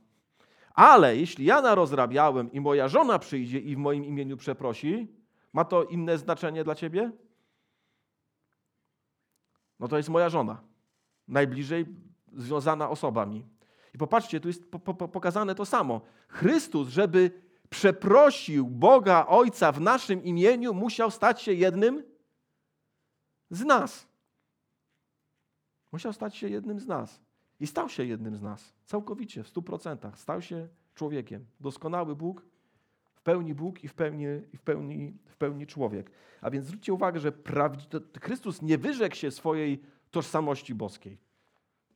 Ale jeśli ja narozrabiałem i moja żona przyjdzie i w moim imieniu przeprosi, ma to inne znaczenie dla ciebie? No to jest moja żona. Najbliżej związana osoba mi. I popatrzcie, tu jest po, po, pokazane to samo. Chrystus, żeby przeprosił Boga Ojca w naszym imieniu, musiał stać się jednym z nas. Musiał stać się jednym z nas. I stał się jednym z nas. Całkowicie, w stu procentach. Stał się człowiekiem. Doskonały Bóg, w pełni Bóg i w pełni, w pełni, w pełni człowiek. A więc zwróćcie uwagę, że Chrystus nie wyrzekł się swojej tożsamości boskiej.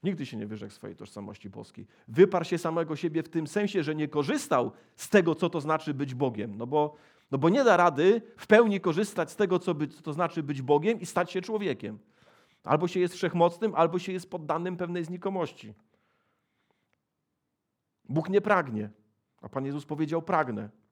Nigdy się nie wyrzekł swojej tożsamości boskiej. Wyparł się samego siebie w tym sensie, że nie korzystał z tego, co to znaczy być Bogiem. No bo, no bo nie da rady w pełni korzystać z tego, co, by, co to znaczy być Bogiem i stać się człowiekiem. Albo się jest wszechmocnym, albo się jest poddanym pewnej znikomości. Bóg nie pragnie, a Pan Jezus powiedział: Pragnę.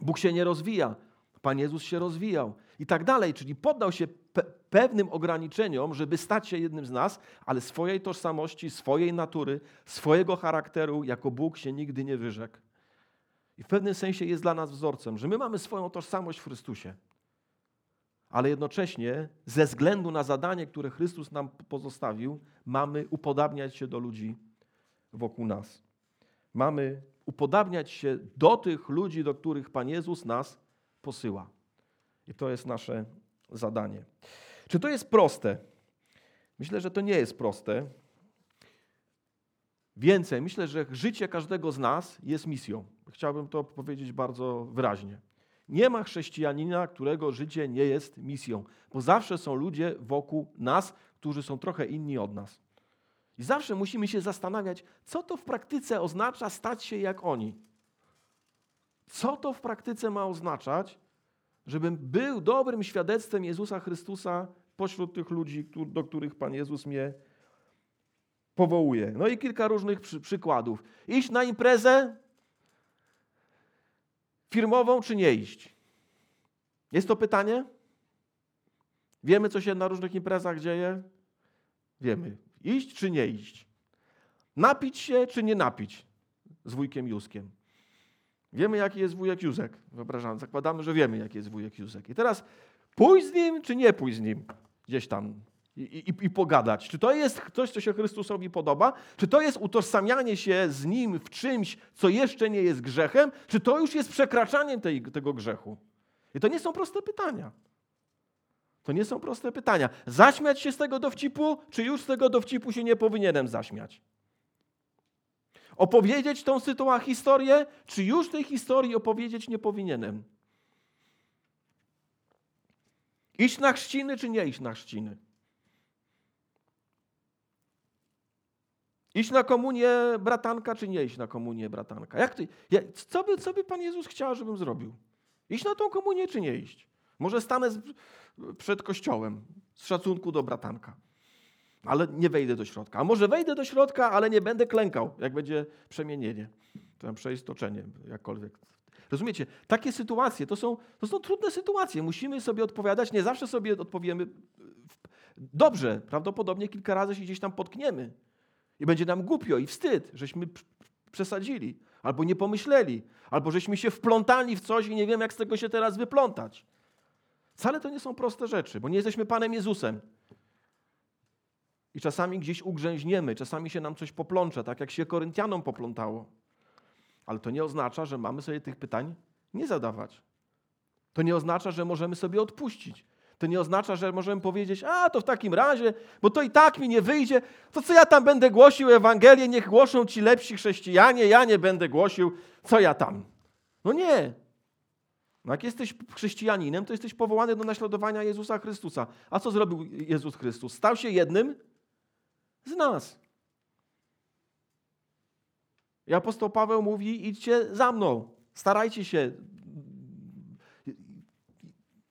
Bóg się nie rozwija, Pan Jezus się rozwijał i tak dalej, czyli poddał się pe pewnym ograniczeniom, żeby stać się jednym z nas, ale swojej tożsamości, swojej natury, swojego charakteru jako Bóg się nigdy nie wyrzekł. I w pewnym sensie jest dla nas wzorcem, że my mamy swoją tożsamość w Chrystusie, ale jednocześnie ze względu na zadanie, które Chrystus nam pozostawił, mamy upodabniać się do ludzi wokół nas. Mamy upodabniać się do tych ludzi, do których Pan Jezus nas posyła. I to jest nasze zadanie. Czy to jest proste? Myślę, że to nie jest proste. Więcej, myślę, że życie każdego z nas jest misją. Chciałbym to powiedzieć bardzo wyraźnie. Nie ma chrześcijanina, którego życie nie jest misją, bo zawsze są ludzie wokół nas, którzy są trochę inni od nas. I zawsze musimy się zastanawiać, co to w praktyce oznacza stać się jak oni. Co to w praktyce ma oznaczać, żebym był dobrym świadectwem Jezusa Chrystusa pośród tych ludzi, do których Pan Jezus mnie powołuje. No i kilka różnych przy, przykładów. Iść na imprezę firmową, czy nie iść? Jest to pytanie? Wiemy, co się na różnych imprezach dzieje? Wiemy. Iść czy nie iść? Napić się czy nie napić z wujkiem Józkiem? Wiemy, jaki jest wujek Józek. Wyobrażam, zakładamy, że wiemy, jaki jest wujek Józek. I teraz pójść z nim, czy nie pójść z nim gdzieś tam i, i, i, pogadać. Czy to jest coś, co się Chrystusowi podoba? Czy to jest utożsamianie się z nim w czymś, co jeszcze nie jest grzechem? Czy to już jest przekraczaniem tej, tego grzechu? I to nie są proste pytania. To nie są proste pytania. Zaśmiać się z tego dowcipu, czy już z tego dowcipu się nie powinienem zaśmiać? Opowiedzieć tą sytuację, historię, czy już tej historii opowiedzieć nie powinienem? Iść na chrzciny, czy nie iść na chrzciny? Iść na komunię bratanka, czy nie iść na komunię bratanka? Jak ty, co, by, co by Pan Jezus chciał, żebym zrobił? Iść na tą komunię, czy nie iść? Może stanę z, przed kościołem z szacunku do bratanka. Ale nie wejdę do środka. A może wejdę do środka, ale nie będę klękał, jak będzie przemienienie. Tam przeistoczenie, jakkolwiek. Rozumiecie? Takie sytuacje to są, to są trudne sytuacje. Musimy sobie odpowiadać. Nie zawsze sobie odpowiemy dobrze. Prawdopodobnie kilka razy się gdzieś tam potkniemy. I będzie nam głupio i wstyd, żeśmy przesadzili, albo nie pomyśleli, albo żeśmy się wplątali w coś i nie wiem, jak z tego się teraz wyplątać. Wcale to nie są proste rzeczy, bo nie jesteśmy Panem Jezusem. I czasami gdzieś ugrzęźniemy, czasami się nam coś poplącze, tak jak się Koryntianom poplątało. Ale to nie oznacza, że mamy sobie tych pytań nie zadawać. To nie oznacza, że możemy sobie odpuścić. To nie oznacza, że możemy powiedzieć, a to w takim razie, bo to i tak mi nie wyjdzie, to co ja tam będę głosił Ewangelię, niech głoszą ci lepsi chrześcijanie, ja nie będę głosił, co ja tam. No nie, no jak jesteś chrześcijaninem, to jesteś powołany do naśladowania Jezusa Chrystusa. A co zrobił Jezus Chrystus? Stał się jednym z nas. I apostoł Paweł mówi: idźcie za mną, starajcie się.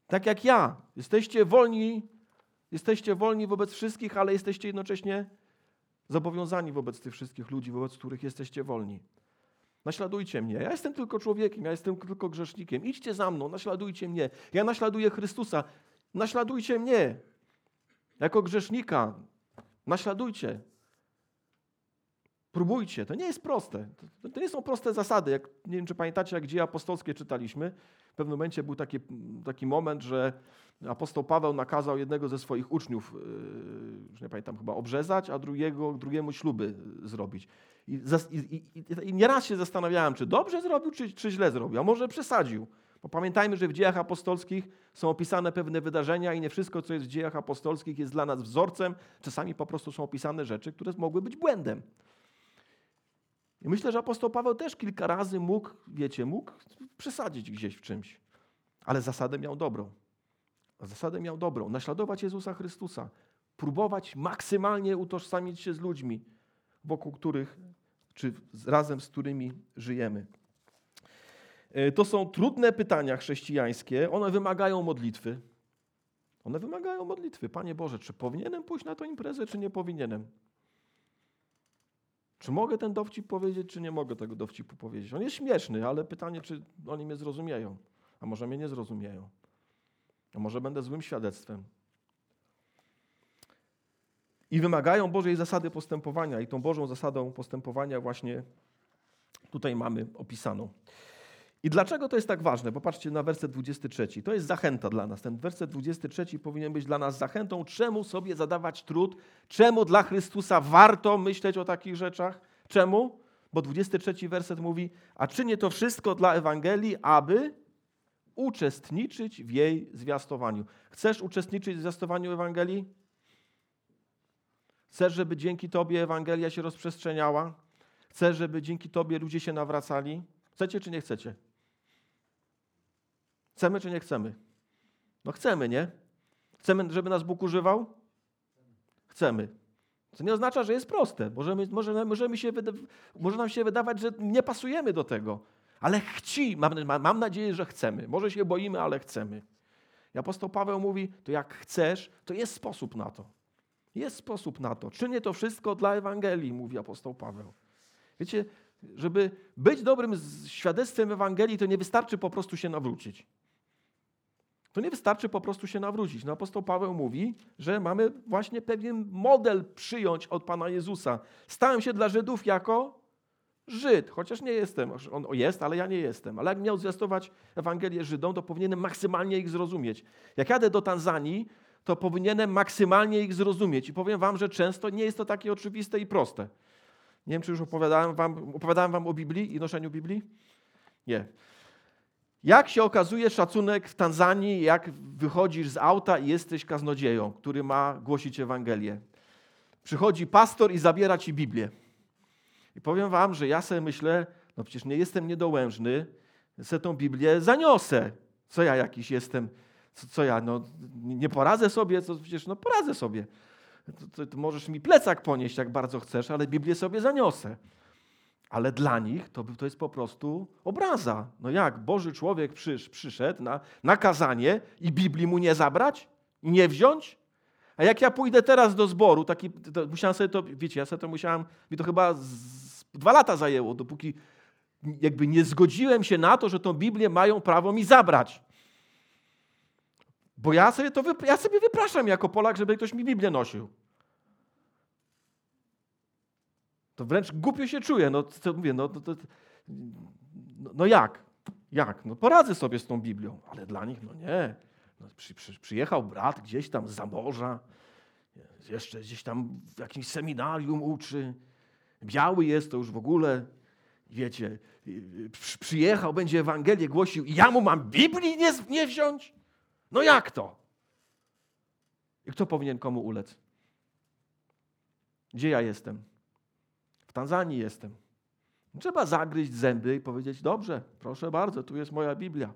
Tak jak ja. Jesteście wolni, jesteście wolni wobec wszystkich, ale jesteście jednocześnie zobowiązani wobec tych wszystkich ludzi, wobec których jesteście wolni. Naśladujcie mnie. Ja jestem tylko człowiekiem, ja jestem tylko grzesznikiem. Idźcie za mną, naśladujcie mnie. Ja naśladuję Chrystusa. Naśladujcie mnie. Jako grzesznika. Naśladujcie. Próbujcie. To nie jest proste. To nie są proste zasady. Jak, nie wiem, czy pamiętacie, jak dzieje apostolskie czytaliśmy. W pewnym momencie był taki, taki moment, że apostoł Paweł nakazał jednego ze swoich uczniów, yy, już nie pamiętam, chyba obrzezać, a drugiego, drugiemu śluby zrobić. I, i, i, I nieraz się zastanawiałem, czy dobrze zrobił, czy, czy źle zrobił, a może przesadził. Bo pamiętajmy, że w dziejach apostolskich są opisane pewne wydarzenia i nie wszystko, co jest w dziejach apostolskich, jest dla nas wzorcem. Czasami po prostu są opisane rzeczy, które mogły być błędem. I myślę, że apostoł Paweł też kilka razy mógł, wiecie, mógł przesadzić gdzieś w czymś. Ale zasadę miał dobrą. Zasadę miał dobrą. Naśladować Jezusa Chrystusa. Próbować maksymalnie utożsamić się z ludźmi, wokół których, czy razem z którymi żyjemy. E, to są trudne pytania chrześcijańskie. One wymagają modlitwy. One wymagają modlitwy. Panie Boże, czy powinienem pójść na tę imprezę, czy nie powinienem? Czy mogę ten dowcip powiedzieć, czy nie mogę tego dowcipu powiedzieć? On jest śmieszny, ale pytanie, czy oni mnie zrozumieją. A może mnie nie zrozumieją. A może będę złym świadectwem. I wymagają Bożej zasady postępowania. I tą Bożą zasadą postępowania właśnie tutaj mamy opisaną. I dlaczego to jest tak ważne? Popatrzcie na werset 23. To jest zachęta dla nas. Ten werset 23 powinien być dla nas zachętą, czemu sobie zadawać trud, czemu dla Chrystusa warto myśleć o takich rzeczach. Czemu? Bo 23 werset mówi: A czynię to wszystko dla Ewangelii, aby uczestniczyć w jej zwiastowaniu. Chcesz uczestniczyć w zwiastowaniu Ewangelii? Chcesz, żeby dzięki Tobie Ewangelia się rozprzestrzeniała? Chcesz, żeby dzięki Tobie ludzie się nawracali? Chcecie czy nie chcecie? Chcemy czy nie chcemy? No chcemy, nie? Chcemy, żeby nas Bóg używał? Chcemy. To nie oznacza, że jest proste. Możemy, może, możemy się może nam się wydawać, że nie pasujemy do tego. Ale chci, mam, mam nadzieję, że chcemy. Może się boimy, ale chcemy. I apostoł Paweł mówi, to jak chcesz, to jest sposób na to. Jest sposób na to. Czynię to wszystko dla Ewangelii, mówi apostoł Paweł. Wiecie, żeby być dobrym świadectwem Ewangelii, to nie wystarczy po prostu się nawrócić. To nie wystarczy po prostu się nawrócić. No, apostoł Paweł mówi, że mamy właśnie pewien model przyjąć od Pana Jezusa. Stałem się dla Żydów jako Żyd, chociaż nie jestem. On jest, ale ja nie jestem. Ale jak miał zwiastować Ewangelię Żydom, to powinienem maksymalnie ich zrozumieć. Jak jadę do Tanzanii, to powinienem maksymalnie ich zrozumieć. I powiem wam, że często nie jest to takie oczywiste i proste. Nie wiem, czy już opowiadałem wam, opowiadałem wam o Biblii i noszeniu Biblii? Nie. Jak się okazuje szacunek w Tanzanii, jak wychodzisz z auta i jesteś kaznodzieją, który ma głosić Ewangelię? Przychodzi pastor i zabiera ci Biblię. I powiem wam, że ja sobie myślę, no przecież nie jestem niedołężny, se tą Biblię zaniosę. Co ja jakiś jestem, co, co ja, no nie poradzę sobie, co przecież no poradzę sobie. To, to, to możesz mi plecak ponieść, jak bardzo chcesz, ale Biblię sobie zaniosę. Ale dla nich to, to jest po prostu obraza. No jak Boży człowiek przysz, przyszedł na, na kazanie i Biblii mu nie zabrać i nie wziąć? A jak ja pójdę teraz do zboru, taki, to musiałem sobie to, wiecie, ja sobie to musiałem, mi to chyba z, dwa lata zajęło, dopóki jakby nie zgodziłem się na to, że tą Biblię mają prawo mi zabrać. Bo ja sobie to ja sobie wypraszam jako Polak, żeby ktoś mi Biblię nosił. To wręcz głupio się czuję. No, to mówię, no, to, to, no, no jak? Jak? No poradzę sobie z tą Biblią, ale dla nich no nie. No, przy, przy, przyjechał brat gdzieś tam z morza, jeszcze gdzieś tam w jakimś seminarium uczy. Biały jest to już w ogóle, wiecie, przyjechał, będzie Ewangelię głosił i ja mu mam Biblii nie, nie wziąć? No jak to? I kto powinien komu ulec? Gdzie ja jestem? W Tanzanii jestem. Trzeba zagryźć zęby i powiedzieć: Dobrze, proszę bardzo, tu jest moja Biblia.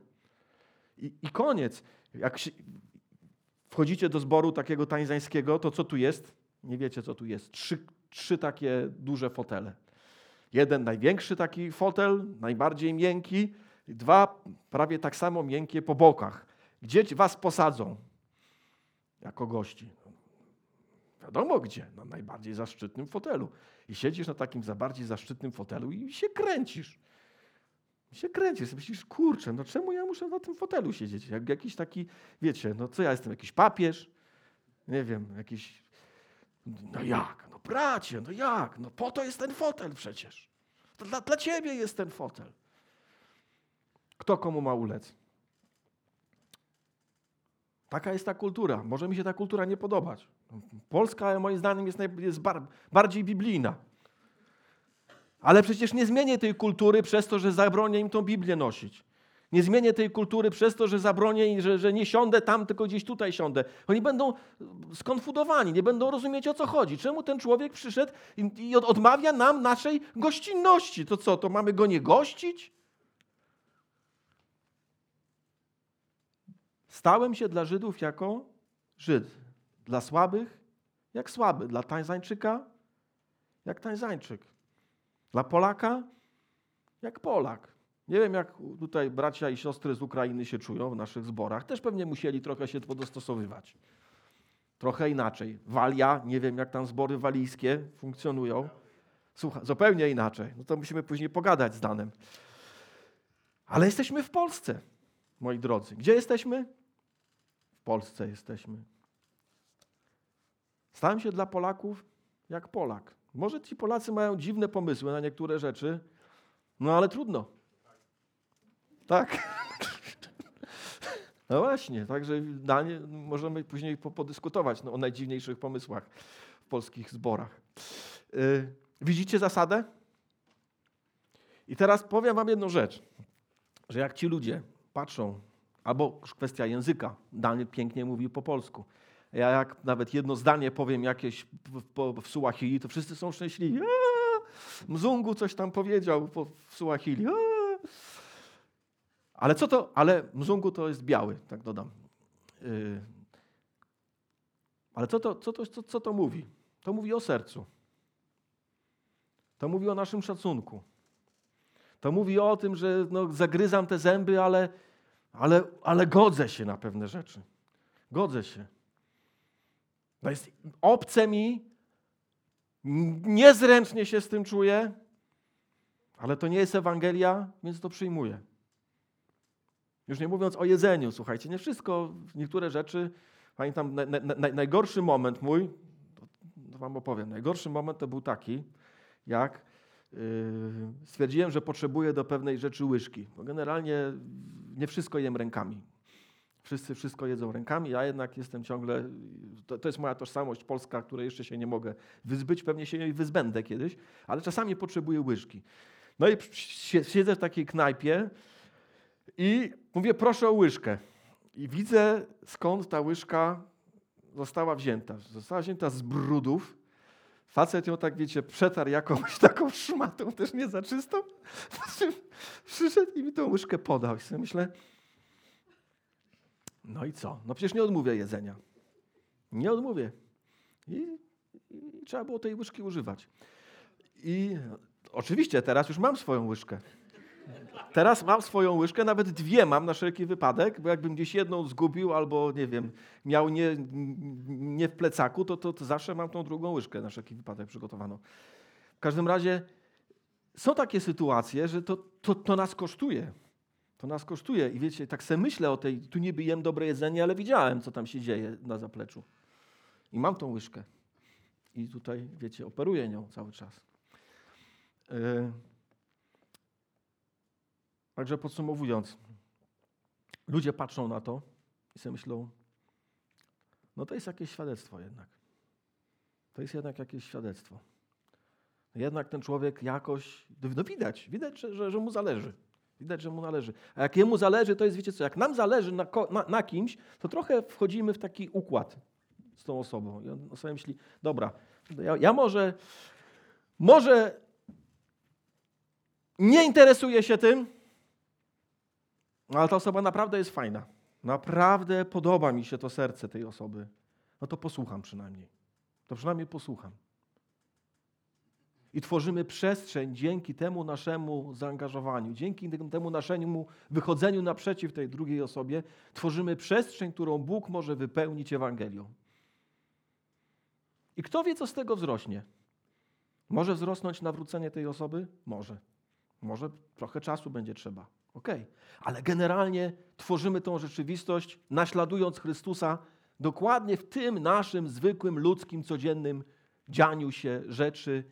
I, i koniec. Jak wchodzicie do zboru takiego tańzańskiego, to co tu jest? Nie wiecie, co tu jest. Trzy, trzy takie duże fotele. Jeden największy taki fotel, najbardziej miękki, dwa prawie tak samo miękkie po bokach. Gdzie was posadzą jako gości? Wiadomo gdzie, na najbardziej zaszczytnym fotelu. I siedzisz na takim za bardziej zaszczytnym fotelu i się kręcisz. I się kręcisz. Myślisz, kurczę, no czemu ja muszę na tym fotelu siedzieć? Jak jakiś taki, wiecie, no co ja jestem, jakiś papież? Nie wiem, jakiś... No jak? No bracie, no jak? No po to jest ten fotel przecież. Dla, dla ciebie jest ten fotel. Kto komu ma ulec? Taka jest ta kultura. Może mi się ta kultura nie podobać. Polska, moim zdaniem, jest, jest bar bardziej biblijna. Ale przecież nie zmienię tej kultury przez to, że zabronię im tą Biblię nosić. Nie zmienię tej kultury przez to, że zabronię, że, że nie siądę tam, tylko gdzieś tutaj siądę. Oni będą skonfudowani, nie będą rozumieć o co chodzi. Czemu ten człowiek przyszedł i, i odmawia nam naszej gościnności? To co, to mamy go nie gościć? Stałem się dla Żydów jako Żyd. Dla słabych jak słaby. Dla Tańzańczyka jak Tańzańczyk. Dla Polaka jak Polak. Nie wiem, jak tutaj bracia i siostry z Ukrainy się czują w naszych zborach. Też pewnie musieli trochę się podostosowywać. Trochę inaczej. Walia, nie wiem, jak tam zbory walijskie funkcjonują. Słucha, zupełnie inaczej. No to musimy później pogadać z Danem. Ale jesteśmy w Polsce, moi drodzy. Gdzie jesteśmy? Polsce jesteśmy. Stałem się dla Polaków jak Polak. Może ci Polacy mają dziwne pomysły na niektóre rzeczy, no ale trudno. Tak? No właśnie, także Danie, możemy później podyskutować no, o najdziwniejszych pomysłach w polskich zborach. Yy, widzicie zasadę? I teraz powiem wam jedną rzecz, że jak ci ludzie patrzą, albo kwestia języka, Daniel pięknie mówił po polsku, ja jak nawet jedno zdanie powiem jakieś w, w, Suahili, to wszyscy są szczęśliwi. Mzungu coś tam powiedział po, w Suahili. Ale co to? Ale Mzungu to jest biały, tak dodam. Yy. Ale co to, co, to, co, co to mówi? To mówi o sercu. To mówi o naszym szacunku. To mówi o tym, że no, zagryzam te zęby, ale, ale, ale godzę się na pewne rzeczy. Godzę się. To jest obce mi, niezręcznie się z tym czuję, ale to nie jest Ewangelia, więc to przyjmuję. Już nie mówiąc o jedzeniu, słuchajcie, nie wszystko, niektóre rzeczy, pamiętam, na, na, na, najgorszy moment mój, to wam opowiem, najgorszy moment to był taki, jak yy, stwierdziłem, że potrzebuję do pewnej rzeczy łyżki, bo generalnie nie wszystko jem rękami. Wszyscy wszystko jedzą rękami, ja jednak jestem ciągle, to, to jest moja tożsamość polska, której jeszcze się nie mogę wyzbyć, pewnie się jej wyzbędę kiedyś, ale czasami potrzebuję łyżki. No i siedzę w takiej knajpie i mówię, proszę o łyżkę. I widzę, skąd ta łyżka została wzięta. Została wzięta z brudów. Facet ją tak, wiecie, przetarł jakąś taką szmatą, też nie za czystą. Przyszedł i mi tą łyżkę podał. I sobie myślę, no i co? No przecież nie odmówię jedzenia. Nie odmówię. I, I, trzeba było tej łyżki używać. I oczywiście teraz już mam swoją łyżkę. Teraz mam swoją łyżkę, nawet dwie mam na wszelki wypadek, bo jakbym gdzieś jedną zgubił albo, nie wiem, miał nie, nie w plecaku, to, to, to zawsze mam tą drugą łyżkę na wszelki wypadek przygotowaną. W każdym razie są takie sytuacje, że to, to, to nas kosztuje. To nas kosztuje. I wiecie, tak sobie myślę o tej, tu niby jem dobre jedzenie, ale widziałem, co tam się dzieje na zapleczu. I mam tą łyżkę. I tutaj, wiecie, operuję nią cały czas. Yy. Także podsumowując, ludzie patrzą na to i sobie myślą, no to jest jakieś świadectwo jednak. To jest jednak jakieś świadectwo. Jednak ten człowiek jakoś, no widać, widać, że, że mu zależy. Widać, że mu należy. A jak jemu zależy, to jest, wiecie co, jak nam zależy na, na, na kimś, to trochę wchodzimy w taki układ z tą osobą. I on sobie myśli, dobra, ja, ja może, może nie interesuję się tym, ale ta osoba naprawdę jest fajna. Naprawdę podoba mi się to serce tej osoby. No to posłucham przynajmniej. To przynajmniej posłucham. i tworzymy przestrzeń dzięki temu naszemu zaangażowaniu, dzięki temu naszemu wychodzeniu naprzeciw tej drugiej osobie, tworzymy przestrzeń, którą Bóg może wypełnić Ewangelią. I kto wie, co z tego wzrośnie? Może wzrosnąć nawrócenie tej osoby? Może. Może trochę czasu będzie trzeba. Ok, ale generalnie tworzymy tą rzeczywistość, naśladując Chrystusa dokładnie w tym naszym zwykłym, ludzkim, codziennym dzianiu się rzeczy.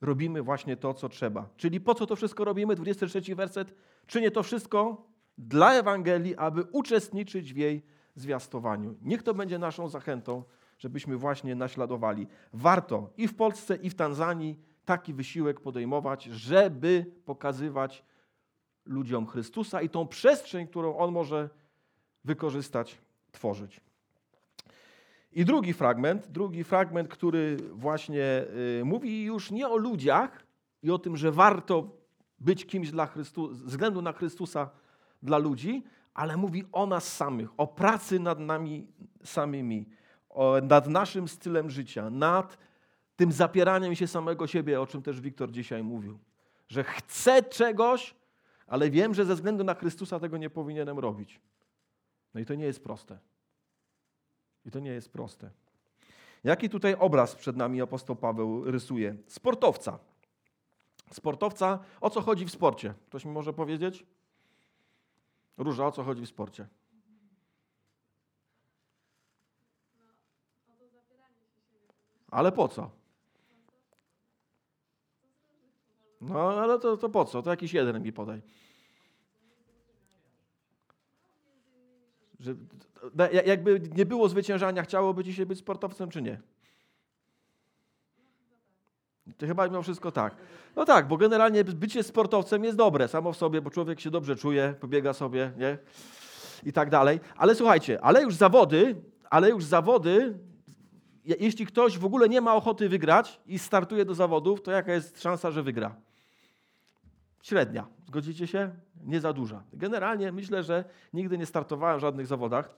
Robimy właśnie to, co trzeba. Czyli po co to wszystko robimy? 23 werset. Czynię to wszystko dla Ewangelii, aby uczestniczyć w jej zwiastowaniu. Niech to będzie naszą zachętą, żebyśmy właśnie naśladowali. Warto i w Polsce, i w Tanzanii taki wysiłek podejmować, żeby pokazywać ludziom Chrystusa i tą przestrzeń, którą On może wykorzystać, tworzyć. I drugi fragment, drugi fragment, który właśnie y, mówi już nie o ludziach i o tym, że warto być kimś dla Chrystusa, względu na Chrystusa dla ludzi, ale mówi o nas samych, o pracy nad nami samymi, o, nad naszym stylem życia, nad tym zapieraniem się samego siebie, o czym też Wiktor dzisiaj mówił. Że chcę czegoś, ale wiem, że ze względu na Chrystusa tego nie powinienem robić. No i to nie jest proste. I to nie jest proste. Jaki tutaj obraz przed nami apostoł Paweł rysuje? Sportowca. Sportowca, o co chodzi w sporcie? Ktoś mi może powiedzieć? Róża, o co chodzi w sporcie? Ale po co? No, ale to, to po co? To jakiś jeden mi podaj. Że, jakby nie było zwyciężania, chciałoby dzisiaj być sportowcem, czy nie? To chyba mimo wszystko tak. No tak, bo generalnie bycie sportowcem jest dobre samo w sobie, bo człowiek się dobrze czuje, pobiega sobie, nie? I tak dalej. Ale słuchajcie, ale już zawody, ale już zawody, jeśli ktoś w ogóle nie ma ochoty wygrać i startuje do zawodów, to jaka jest szansa, że wygra? Średnia. Zgodzicie się? Nie za duża. Generalnie myślę, że nigdy nie startowałem w żadnych zawodach.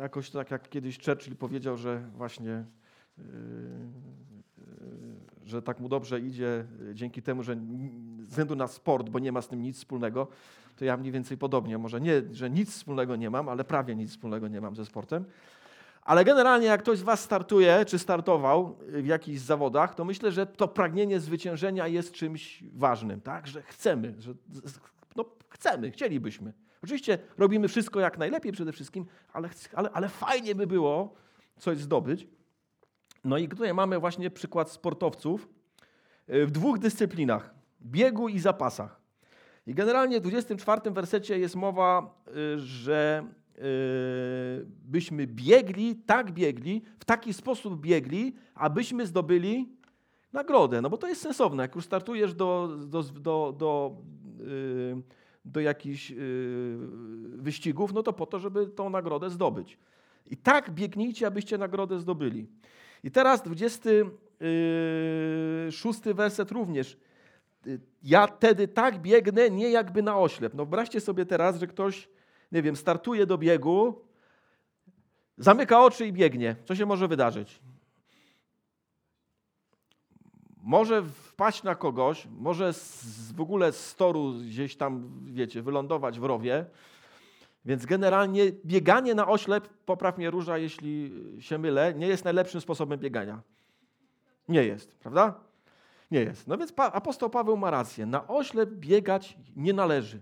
Jakoś tak jak kiedyś Churchill powiedział, że właśnie yy, yy, że tak mu dobrze idzie dzięki temu, że ze względu na sport, bo nie ma z tym nic wspólnego, to ja mniej więcej podobnie. Może nie, że nic wspólnego nie mam, ale prawie nic wspólnego nie mam ze sportem. Ale generalnie, jak ktoś z Was startuje, czy startował w jakichś zawodach, to myślę, że to pragnienie zwyciężenia jest czymś ważnym, tak? Że chcemy, że no, chcemy, chcielibyśmy. Oczywiście robimy wszystko jak najlepiej przede wszystkim, ale, ale, ale fajnie by było coś zdobyć. No i tutaj mamy właśnie przykład sportowców e, w dwóch dyscyplinach: biegu i zapasach. I generalnie w 24 wersecie jest mowa, e, że byśmy biegli, tak biegli, w taki sposób biegli, abyśmy zdobyli nagrodę. No bo to jest sensowne. Jak już startujesz do, do, do, do, yy, do jakichś yy, wyścigów, no to po to, żeby tą nagrodę zdobyć. I tak biegnijcie, abyście nagrodę zdobyli. I teraz 26 werset również. Ja wtedy tak biegnę, nie jakby na oślep. No wyobraźcie sobie teraz, że ktoś nie wiem, startuje do biegu, zamyka oczy i biegnie. Co się może wydarzyć? Może wpaść na kogoś, może z, w ogóle z toru gdzieś tam, wiecie, wylądować w rowie. Więc generalnie bieganie na oślep, popraw mnie róża, jeśli się mylę, nie jest najlepszym sposobem biegania. Nie jest, prawda? Nie jest. No więc apostoł Paweł ma rację. Na oślep biegać nie należy.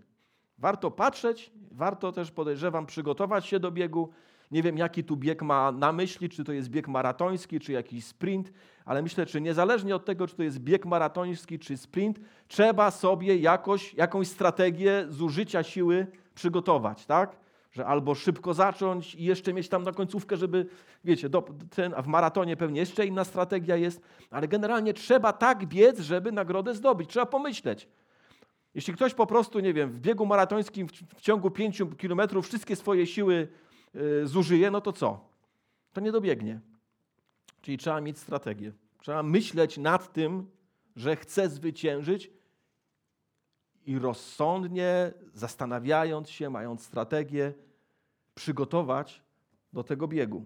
Warto patrzeć, warto też, podejrzewam, przygotować się do biegu. Nie wiem, jaki tu bieg ma na myśli, czy to jest bieg maratoński, czy jakiś sprint, ale myślę, że niezależnie od tego, czy to jest bieg maratoński, czy sprint, trzeba sobie jakoś, jakąś strategię zużycia siły przygotować, tak? Że albo szybko zacząć i jeszcze mieć tam na końcówkę, żeby, wiecie, do, ten, a w maratonie pewnie jeszcze inna strategia jest, ale generalnie trzeba tak biec, żeby nagrodę zdobyć. Trzeba pomyśleć. Jeśli ktoś po prostu, nie wiem, w biegu maratońskim w ciągu 5 kilometrów wszystkie swoje siły y, zużyje, no to co? To nie dobiegnie. Czyli trzeba mieć strategię. Trzeba myśleć nad tym, że chce zwyciężyć i rozsądnie, zastanawiając się, mając strategię, przygotować do tego biegu.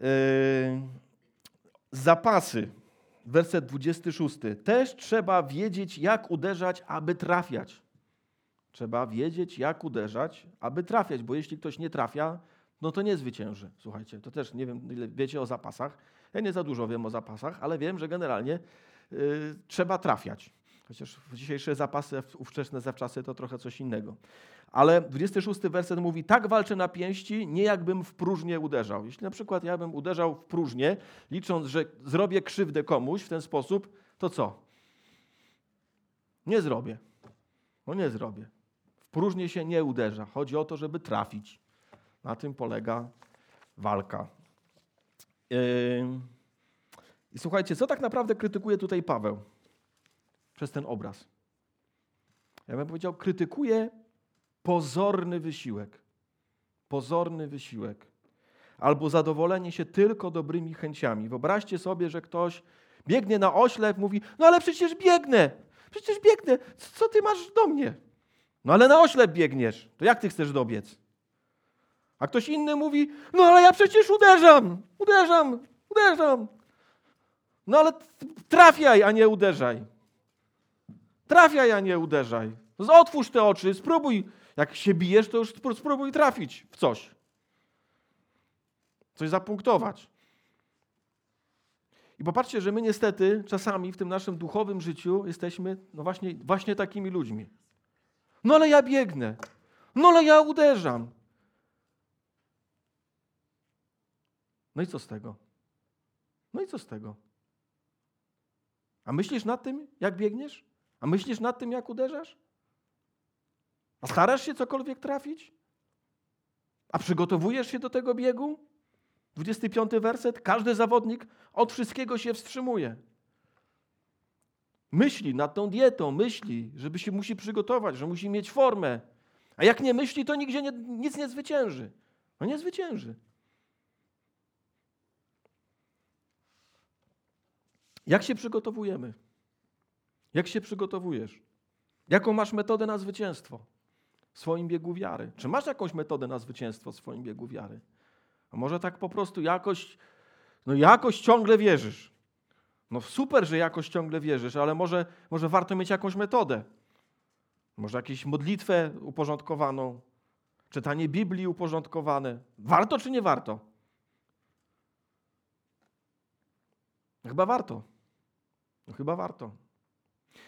Yy, zapasy. Werset 26. Też trzeba wiedzieć, jak uderzać, aby trafiać. Trzeba wiedzieć, jak uderzać, aby trafiać, bo jeśli ktoś nie trafia, no to nie zwycięży. Słuchajcie, to też nie wiem, ile wiecie o zapasach. Ja nie za dużo wiem o zapasach, ale wiem, że generalnie yy, trzeba trafiać. Chociaż dzisiejsze zapasy, ówczesne zawczasy to trochę coś innego. Ale 26 werset mówi, tak walczę na pięści, nie jakbym w próżnię uderzał. Jeśli na przykład ja bym uderzał w próżnię, licząc, że zrobię krzywdę komuś w ten sposób, to co? Nie zrobię. No nie zrobię. W próżnię się nie uderza. Chodzi o to, żeby trafić. Na tym polega walka. Yy... I słuchajcie, co tak naprawdę krytykuje tutaj Paweł przez ten obraz? Ja bym powiedział, krytykuje pozorny wysiłek. Pozorny wysiłek. Albo zadowolenie się tylko dobrymi chęciami. Wyobraźcie sobie, że ktoś biegnie na oślep, mówi: No ale przecież biegnę, przecież biegnę, co ty masz do mnie? No ale na oślep biegniesz, to jak ty chcesz dobiec? A ktoś inny mówi: No ale ja przecież uderzam, uderzam, uderzam. No ale trafiaj, a nie uderzaj. Trafiaj, a nie uderzaj. Otwórz te oczy, spróbuj jak się bijesz, to już spróbuj trafić w coś. Coś zapunktować. I popatrzcie, że my niestety czasami w tym naszym duchowym życiu jesteśmy no właśnie, właśnie takimi ludźmi. No ale ja biegnę. No ale ja uderzam. No i co z tego? No i co z tego? A myślisz nad tym, jak biegniesz? A myślisz nad tym, jak uderzasz? A starasz się cokolwiek trafić? A przygotowujesz się do tego biegu? 25 werset. Każdy zawodnik od wszystkiego się wstrzymuje. Myśli nad tą dietą, myśli, żeby się musi przygotować, że musi mieć formę. A jak nie myśli, to nigdzie nie, nic nie zwycięży. No nie zwycięży. Jak się przygotowujemy? Jak się przygotowujesz? Jaką masz metodę na zwycięstwo? w swoim biegu wiary? Czy masz jakąś metodę na zwycięstwo w swoim biegu wiary? A może tak po prostu jakoś, no jakoś ciągle wierzysz. No super, że jakoś ciągle wierzysz, ale może, może warto mieć jakąś metodę. Może jakąś modlitwę uporządkowaną, czytanie Biblii uporządkowane. Warto czy nie warto? Chyba warto. No chyba warto.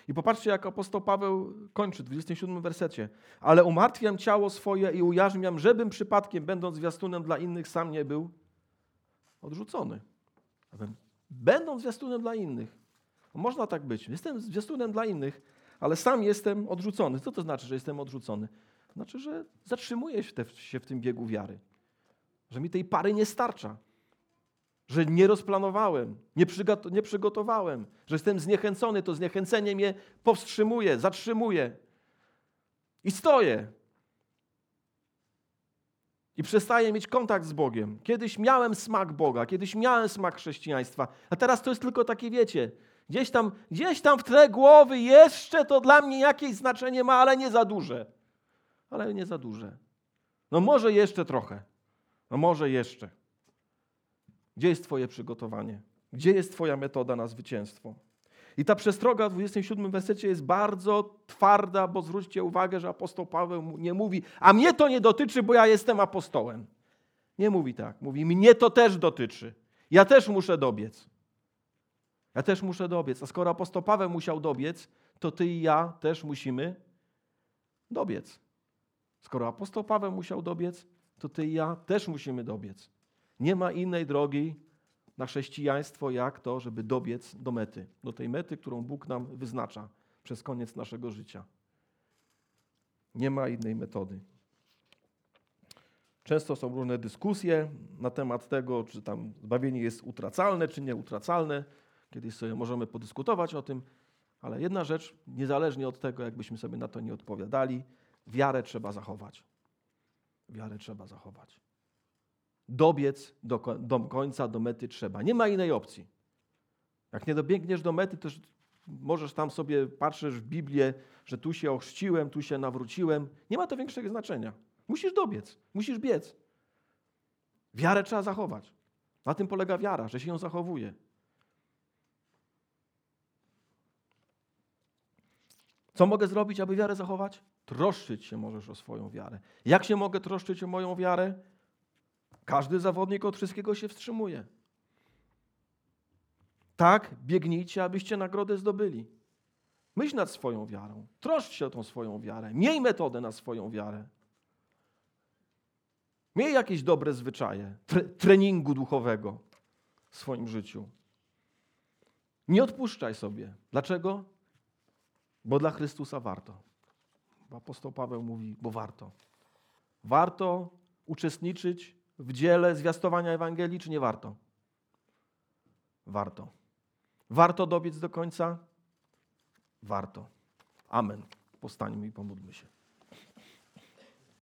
I popatrzcie, jak apostoł Paweł kończy w 27 wersecie. Ale umartwiam ciało swoje i ujarzmiam, żebym przypadkiem, będąc zwiastunem dla innych, sam nie był odrzucony. Będąc zwiastunem dla innych. Można tak być. Jestem zwiastunem dla innych, ale sam jestem odrzucony. Co to znaczy, że jestem odrzucony? Znaczy, że zatrzymuję się w tym biegu wiary. Że mi tej pary nie starcza że nie rozplanowałem, nie, nie przygotowałem, że jestem zniechęcony, to zniechęcenie mnie powstrzymuje, zatrzymuje. I stoję. I przestaję mieć kontakt z Bogiem. Kiedyś miałem smak Boga, kiedyś miałem smak chrześcijaństwa, a teraz to jest tylko takie, wiecie, gdzieś tam, gdzieś tam w tle głowy jeszcze to dla mnie jakieś znaczenie ma, ale nie za duże. Ale nie za duże. No może jeszcze trochę. No może jeszcze. Gdzie jest Twoje przygotowanie? Gdzie jest Twoja metoda na zwycięstwo? I ta przestroga w 27 wersecie jest bardzo twarda, bo zwróćcie uwagę, że apostoł Paweł nie mówi, a mnie to nie dotyczy, bo ja jestem apostołem. Nie mówi tak. Mówi, mnie to też dotyczy. Ja też muszę dobiec. Ja też muszę dobiec. A skoro apostoł Paweł musiał dobiec, to ty i ja też musimy dobiec. Skoro apostoł Paweł musiał dobiec, to ty i ja też musimy dobiec. Nie ma innej drogi na chrześcijaństwo, jak to, żeby dobiec do mety, do tej mety, którą Bóg nam wyznacza przez koniec naszego życia. Nie ma innej metody. Często są różne dyskusje na temat tego, czy tam zbawienie jest utracalne, czy nieutracalne. Kiedyś sobie możemy podyskutować o tym, ale jedna rzecz, niezależnie od tego, jakbyśmy sobie na to nie odpowiadali, wiarę trzeba zachować. Wiarę trzeba zachować dobiec do, do końca, do mety trzeba. Nie ma innej opcji. Jak nie dobiegniesz do mety, to możesz tam sobie, patrzysz w Biblię, że tu się ochrzciłem, tu się nawróciłem. Nie ma to większego znaczenia. Musisz dobiec, musisz biec. Wiarę trzeba zachować. Na tym polega wiara, że się ją zachowuje. Co mogę zrobić, aby wiarę zachować? Troszczyć się możesz o swoją wiarę. Jak się mogę troszczyć o moją wiarę? Każdy zawodnik od wszystkiego się wstrzymuje. Tak, biegnijcie, abyście nagrodę zdobyli. Myśl nad swoją wiarą. Troszcz się o tą swoją wiarę. Miej metodę na swoją wiarę. Miej jakieś dobre zwyczaje tre treningu duchowego w swoim życiu. Nie odpuszczaj sobie. Dlaczego? Bo dla Chrystusa warto. Apostoł Paweł mówi, bo warto. Warto uczestniczyć w dziele zwiastowania Ewangelii, czy nie warto? Warto. Warto dobiec do końca? Warto. Amen. Postańmy i pomódlmy się.